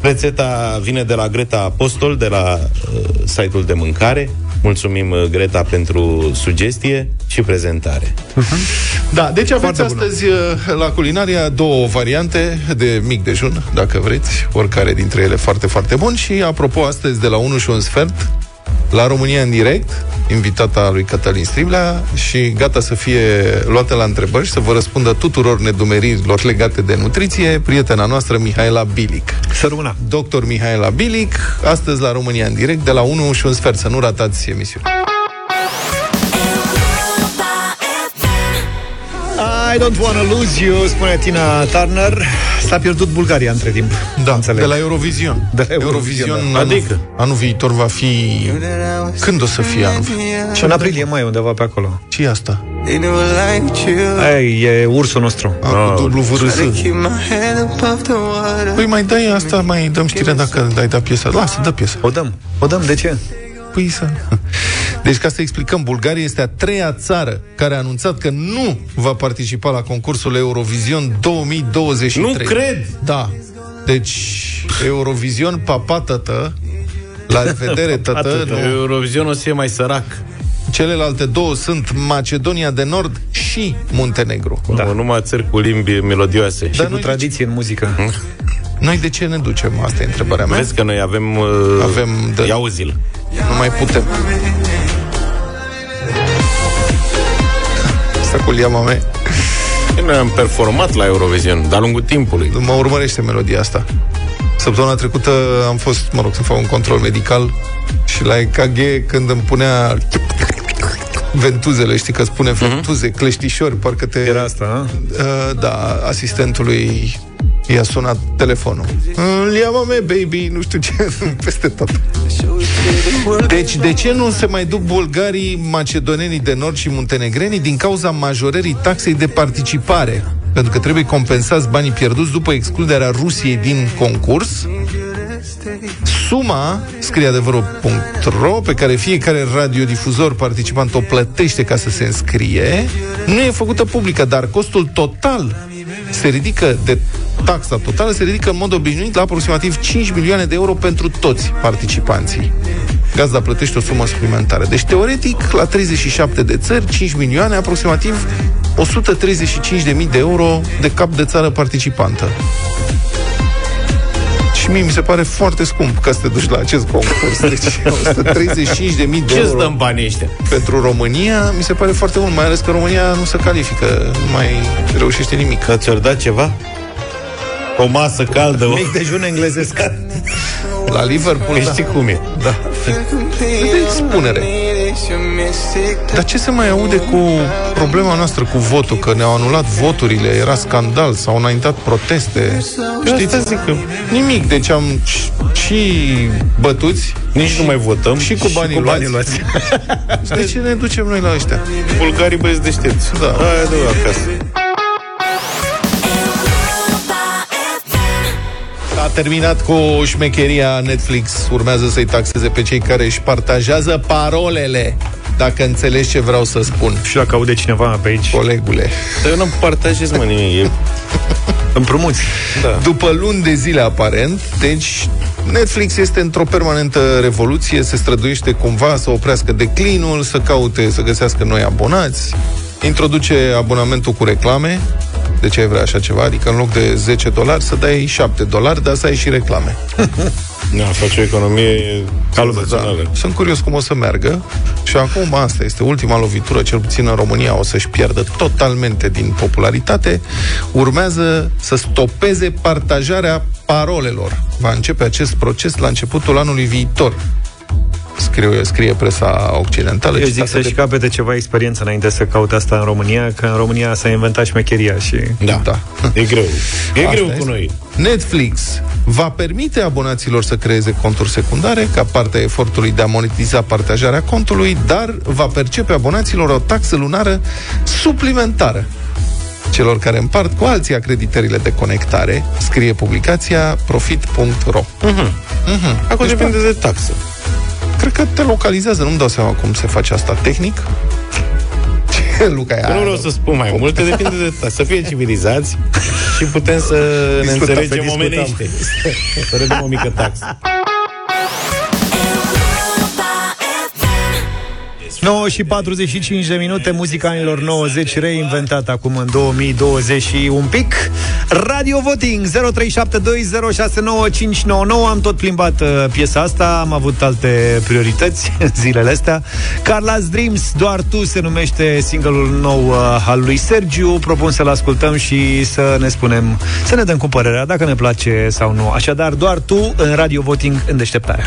Rețeta vine de la Greta Apostol, de la uh, site-ul de mâncare. Mulțumim, uh, Greta, pentru sugestie și prezentare. Da, deci aveți Foarte bună. astăzi uh, la culinaria două variante de mic dejun, dacă vreți, oricare dintre ele foarte, foarte bun. Și apropo, astăzi de la 1 și un sfert, la România în direct, invitata lui Cătălin Striblea și gata să fie luată la întrebări și să vă răspundă tuturor nedumeririlor legate de nutriție, prietena noastră Mihaela Bilic. Să rămână. Doctor Mihaela Bilic, astăzi la România în direct, de la 1 și un sfert, să nu ratați emisiunea. I don't wanna lose you, spune Tina Turner. S-a pierdut Bulgaria între timp. Da, Înțeleg. de la Eurovision. De la Eurovision, Eurovision, da. anul, Adică? anul viitor va fi... Când o să fie anul viitor? Și în aprilie, mai undeva pe acolo. ce e asta? Ai, e ursul nostru. A, cu dublu VRS. Păi mai dai asta, mai dăm știrea dacă dai da piesa. Lasă, dă piesa. O dăm. O dăm, de ce? Păi să... Deci ca să explicăm, Bulgaria este a treia țară care a anunțat că nu va participa la concursul Eurovision 2023. Nu cred! Da. Deci, Eurovision, papa tătă, la revedere tătă, nu, Eurovision o să fie mai sărac. Celelalte două sunt Macedonia de Nord și Muntenegru. Da. Numai țări cu limbi melodioase. Și Dar cu noi tradiție în muzică. Noi de ce ne ducem? Asta e întrebarea mea. Vezi că noi avem... Uh, Avem de- Iauzil. Nu mai putem. Asta cu liama mea. Noi am performat la Eurovision de-a lungul timpului. Mă urmărește melodia asta. Săptămâna trecută am fost, mă rog, să fac un control medical și la EKG când îmi punea ventuzele, știi că spune ventuze, cleștișori, parcă te... Era asta, a? Uh, da, asistentului i-a sunat telefonul. Ia me, baby, nu știu ce, <laughs> peste tot. Deci, de ce nu se mai duc bulgarii, macedonenii de nord și muntenegrenii din cauza majorării taxei de participare? Pentru că trebuie compensați banii pierduți după excluderea Rusiei din concurs. Suma, scrie adevărul.ro, pe care fiecare radiodifuzor participant o plătește ca să se înscrie, nu e făcută publică, dar costul total se ridică de taxa totală se ridică în mod obișnuit la aproximativ 5 milioane de euro pentru toți participanții. Gazda plătește o sumă suplimentară. Deci, teoretic, la 37 de țări, 5 milioane, aproximativ 135.000 de euro de cap de țară participantă. Și mie mi se pare foarte scump ca să te duci la acest concurs. Deci 135.000 de Ce îți euro dăm banii ăștia? pentru România mi se pare foarte mult, mai ales că România nu se califică, nu mai reușește nimic. Că ți-or dat ceva? O masă caldă, o... Mic dejun englezesc. La Liverpool, Păi da. știi cum e. Da. De expunere. Dar ce se mai aude cu problema noastră cu votul? Că ne-au anulat voturile, era scandal, s-au înaintat proteste. Știți? Asta zic eu. Nimic, deci am și- și bătuți Nici nu mai votăm. și cu banii, cu banii luați. <laughs> De ce ne ducem noi la ăștia? Bulgarii băieți deștepți. Da. Aia de acasă. A terminat cu șmecheria Netflix. Urmează să-i taxeze pe cei care își partajează parolele. dacă înțelegi ce vreau să spun. Și dacă aude cineva pe aici. Colegule. Dar eu nu partajez, mă, nimic. E... Împrumuți. Da. După luni de zile, aparent, deci Netflix este într-o permanentă revoluție, se străduiește cumva să oprească declinul, să caute, să găsească noi abonați, introduce abonamentul cu reclame, de ce ai vrea așa ceva? Adică în loc de 10 dolari să dai 7 dolari, dar să ai și reclame. <laughs> Da, face o economie senzațională. Da. Sunt curios cum o să meargă și acum asta este ultima lovitură, cel puțin în România o să-și piardă totalmente din popularitate. Urmează să stopeze partajarea parolelor. Va începe acest proces la începutul anului viitor. Scrie, scrie presa occidentală. Eu zic citată să-și capete ceva experiență înainte să caute asta în România, că în România s-a inventat șmecheria și... Da. da. E greu. E Asta greu cu este. noi. Netflix va permite abonaților să creeze conturi secundare ca parte a efortului de a monetiza partajarea contului, dar va percepe abonaților o taxă lunară suplimentară celor care împart cu alții acreditările de conectare, scrie publicația profit.ro. Mhm. Mhm. Acum Deci, depinde de taxă. Cred că te localizează, nu-mi dau seama cum se face asta tehnic. <laughs> Ce, Luca, Că nu vreau să spun mai multe, <laughs> depinde de taxă. Să fie civilizați și putem să ne Discutăm, înțelegem să discutăm. omenește. <laughs> Să redăm o mică taxă. 9 și 45 de minute, muzica anilor 90 reinventată acum în 2020 și un pic. Radio Voting 0372069599 Am tot plimbat uh, piesa asta, am avut alte priorități <laughs> zilele astea. Carla's Dreams, doar tu se numește singurul nou uh, al lui Sergiu. Propun să-l ascultăm și să ne spunem, să ne dăm cu părerea dacă ne place sau nu. Așadar, doar tu în Radio Voting în deșteptarea.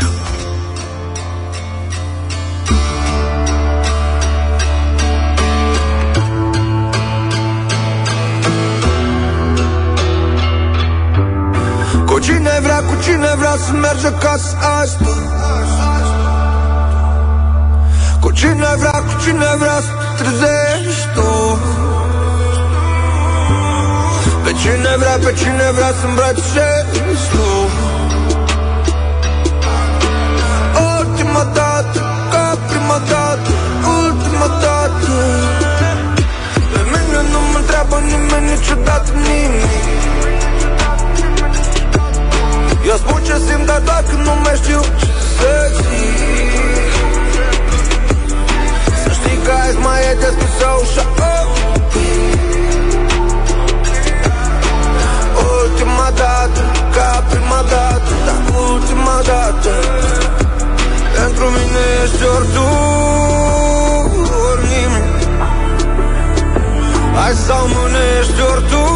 Cine vrea să merge acasă astăzi Cu cine vrea, cu cine vrea să te trezești tu. Pe cine vrea, pe cine vrea să îmbrățișezi tu. Ultima dată, ca prima dată, ultima dată. Pe mine nu mă întreabă nimeni niciodată nimic eu spun ce simt, dar dacă nu mai știu ce să zic. Să știi că azi mai e deschisă ușa oh. Ultima dată, ca prima dată, dar ultima dată. Pentru mine ești ori tu, ori nimeni. Hai sau mâine ești ori tu,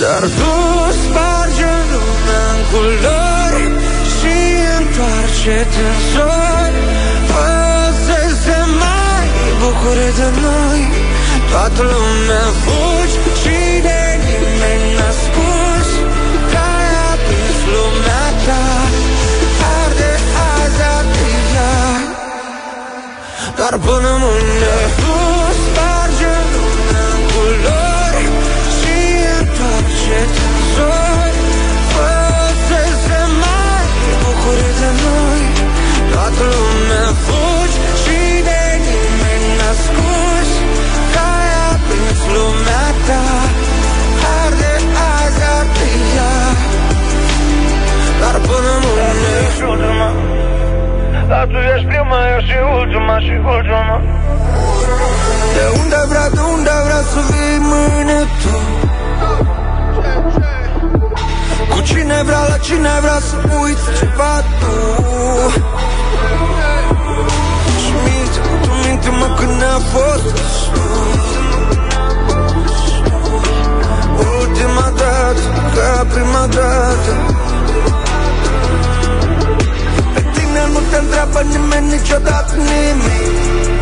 Dar tu sparge lumea în culori Și întoarce-te în sori Fă să se mai bucure de noi. Toată lumea fugi Și de nimeni n-a spus Că ai aprins lumea ta. Arde azi artiza Dar până mâine Tu mâine ești ultima Dar tu ești prima, eu și ultima și ultima De unde vrea, de unde vrea să vii mâine tu? Cu cine vrea, la cine vrea să uiți ceva tu? Și minte, tu minte-mă când ne-a fost Ultima dată, ca prima dată nu te întreabă nimeni niciodată nimic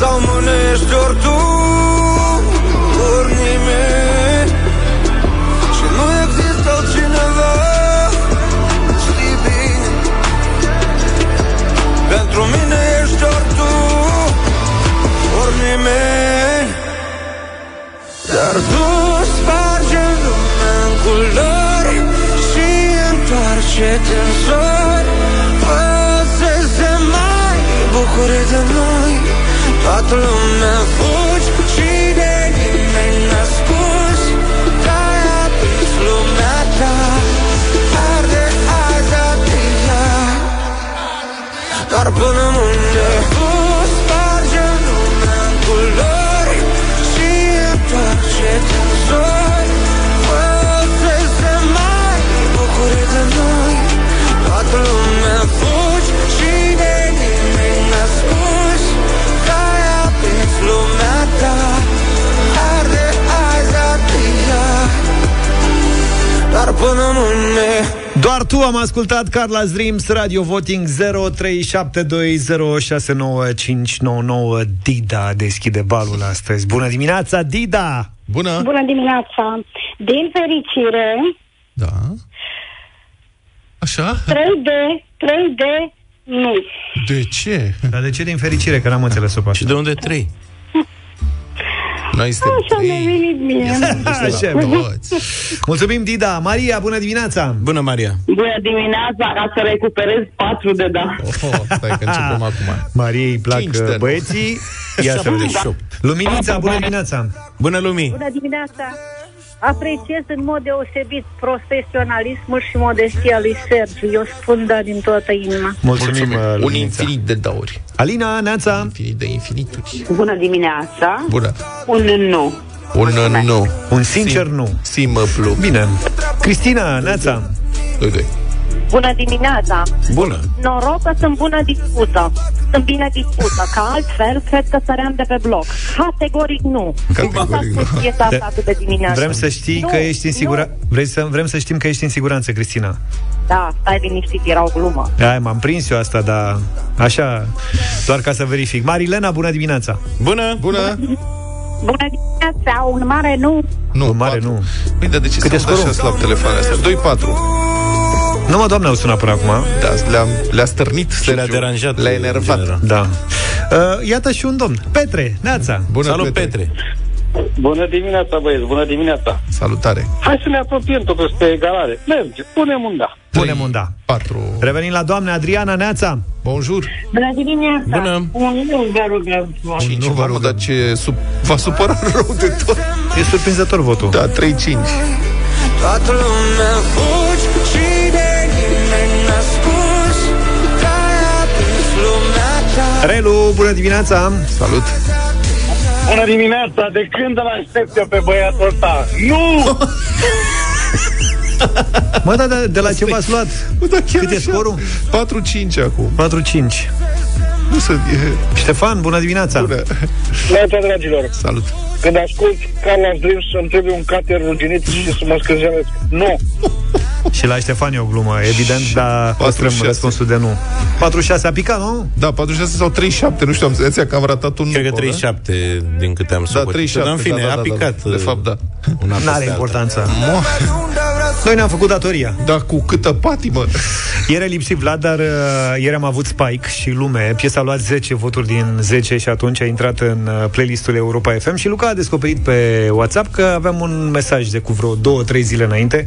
sau mâine ești ori tu Ori nimeni. Și nu există altcineva Știi bine. Pentru mine ești ori tu Ori nimeni. Dar tu sparge lumea în culori Și întoarce-te în sori Fă să se mai bucure de noi Toată lumea fugi și de nimeni n-ascuns Că-ai aprins lumea ta Arde azi atia Dar până până mâine Doar tu am ascultat Carla's Dreams Radio Voting 0372069599 Dida deschide balul astăzi Bună dimineața, Dida! Bună! Bună dimineața! Din fericire, Da. Așa? 3D, 3D, nu. De ce? Dar de ce din fericire, că n-am înțeles-o pe asta? Și de unde trei? Noi suntem Așa mi-a venit mie. Așa, bă. Mulțumim, Dida! Maria, bună dimineața! Bună, Maria! Bună dimineața, ca să recuperez 4 de da. Oh, stai că începem acum. Mariei îi plac Cinci de uh, ani. băieții Ia să vedem 78. Luminița, bună dimineața Bună, Lumii! Bună dimineața! Apreciez în mod deosebit profesionalismul și modestia lui Sergiu. Eu spun da din toată inima. Mulțumim, uh, Un Luminița infinit de dauri. Alina, Neața Infinit de infinituri. Bună dimineața. Bună. Un nu. Un nu. Un sincer nu Simă plu. Bine Cristina, Neața Doi, doi. Bună dimineața! Bună! Noroc că sunt bună dispusă. Sunt bine dispusă, că altfel cred că săream de pe bloc. Categoric nu. Categoric nu. nu. Piesa asta atât de dimineață. Vrem să știi Nu, că ești în nu. siguranță Vrei să, Vrem să știm că ești în siguranță, Cristina Da, stai liniștit, era o glumă. Hai, m-am prins eu asta, dar Așa, doar ca să verific Marilena, bună dimineața Bună! Bună! Bună dimineața, un mare nu. Nu, Un mare patru. nu Păi, dar de ce Cât e sunt așa scorul? slab telefoanele astea? 2-4. Nu mă, doamne, au sunat până acum Da, le-a, le-a stărnit Și Sergiu. le-a deranjat Le-a în enervat. general. Da uh, Iată și un domn Petre, Neața Bună, Salut, Petre! Bună dimineața, băieți, bună dimineața. Salutare. Hai să ne apropiem totuși pe egalare. Merge, punem un da. Punem un da 4. Revenim la doamne Adriana Neața Bonjour. Bună dimineața! Bună. Un nu, vă rugăm. 5. nu vă Mamă, rugăm. dar ce sub... v-a supărat <laughs> rău de tot. E surprinzător votul Da, 3-5. Toată lumea Relu, bună dimineața Salut. Bună dimineața, de când îl aștept eu pe băiatul ăsta? Nu! Mă, da, de, de la ce v-ați luat? Bă, da, chiar Cât e așa. scorul? 4-5 acum. 4-5 Nu să... E... Ștefan, bună dimineața Bună. Neața, dragilor, Salut. când ascult Carlos Dreams să-mi trebuie un cater ruginit și să mă scârjelesc. Nu! Și la Ștefan e o glumă, evident, dar păstrăm 46. răspunsul de nu 46 a picat, nu? Da, 46 sau 37, nu știu, am senzația că am ratat un Cred că număr, 37 din câte am Da, socotit. 37, Dar în fine, da, da, a da, picat. da, de fapt, da. Una peste N-are alta. importanță Mo- Noi ne-am făcut datoria Da, cu câtă patimă. Ieri a lipsit Vlad, dar uh, ieri am avut Spike și Lume Piesa a luat 10 voturi din 10 și atunci a intrat în uh, playlistul Europa FM Și Luca a descoperit pe WhatsApp că aveam un mesaj de cu vreo 2-3 zile înainte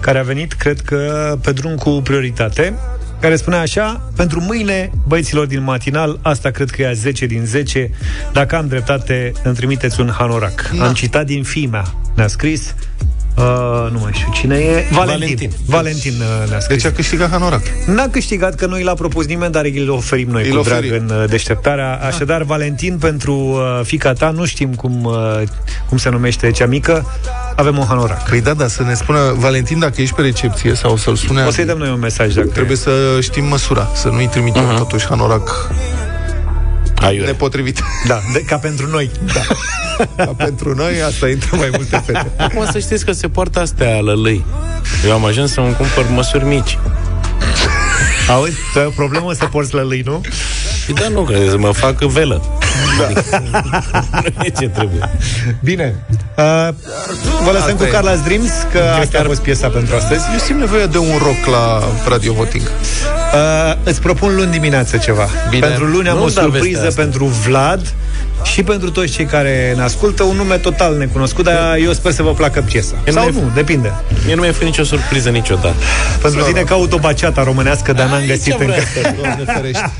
Care a venit, cred că, pe drum cu prioritate care spunea așa, pentru mâine, băieților din matinal, asta cred că e a 10 din 10, dacă am dreptate, îmi trimiteți un hanorac. Na. Am citat din fimea, ne-a scris, uh, nu mai știu cine e, Valentin. Valentin. Valentin uh, ne-a scris. Deci a câștigat Hanorac. N-a câștigat că noi l-a propus nimeni, dar îl oferim noi Îl cu drag oferim. în uh, deșteptarea. Așadar, Valentin, pentru uh, fica ta, nu știm cum, uh, cum se numește cea mică, avem un hanorac. Păi da, da, să ne spună Valentin dacă ești pe recepție sau să-l sune. O să-i dăm noi un mesaj dacă Trebuie să știm măsura, să nu-i trimitem uh-huh. totuși Hanorac Aiure. nepotrivit. Da, de, ca pentru noi. Da. Ca pentru noi, asta intră mai multe fete. Acum să știți că se poartă astea lălăi. Eu am ajuns să-mi cumpăr măsuri mici. Auzi, tu ai o problemă să porți lălâi, nu? Și da, nu, că mă fac velă. Da. Nu <laughs> e ce trebuie. Bine. Uh, vă lăsăm Asta cu e. Carla's Dreams, că asta a fost piesa pentru astăzi. Eu simt nevoia de un rock la Radio Voting. Uh, îți propun luni dimineață ceva. Bine. Pentru luni am Nu o da vestea surpriză asta. pentru Vlad și pentru toți cei care ne ascultă, un nume total necunoscut, dar eu sper să vă placă piesa. Eu Sau nu- nu, depinde. Mie nu mi-a fost nicio surpriză niciodată. Pentru tine caut o baceata românească, dar n-am găsit ce încă. vrea <laughs> Doamne ferește.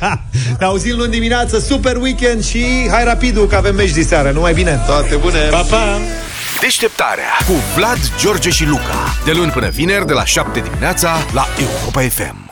Ne auzim luni dimineață, super weekend și hai rapidul că avem meci de seară. Numai bine! Toate bune! Pa, pa! Deșteptarea cu Vlad, George și Luca. De luni până vineri, de la 7 dimineața, la Europa FM.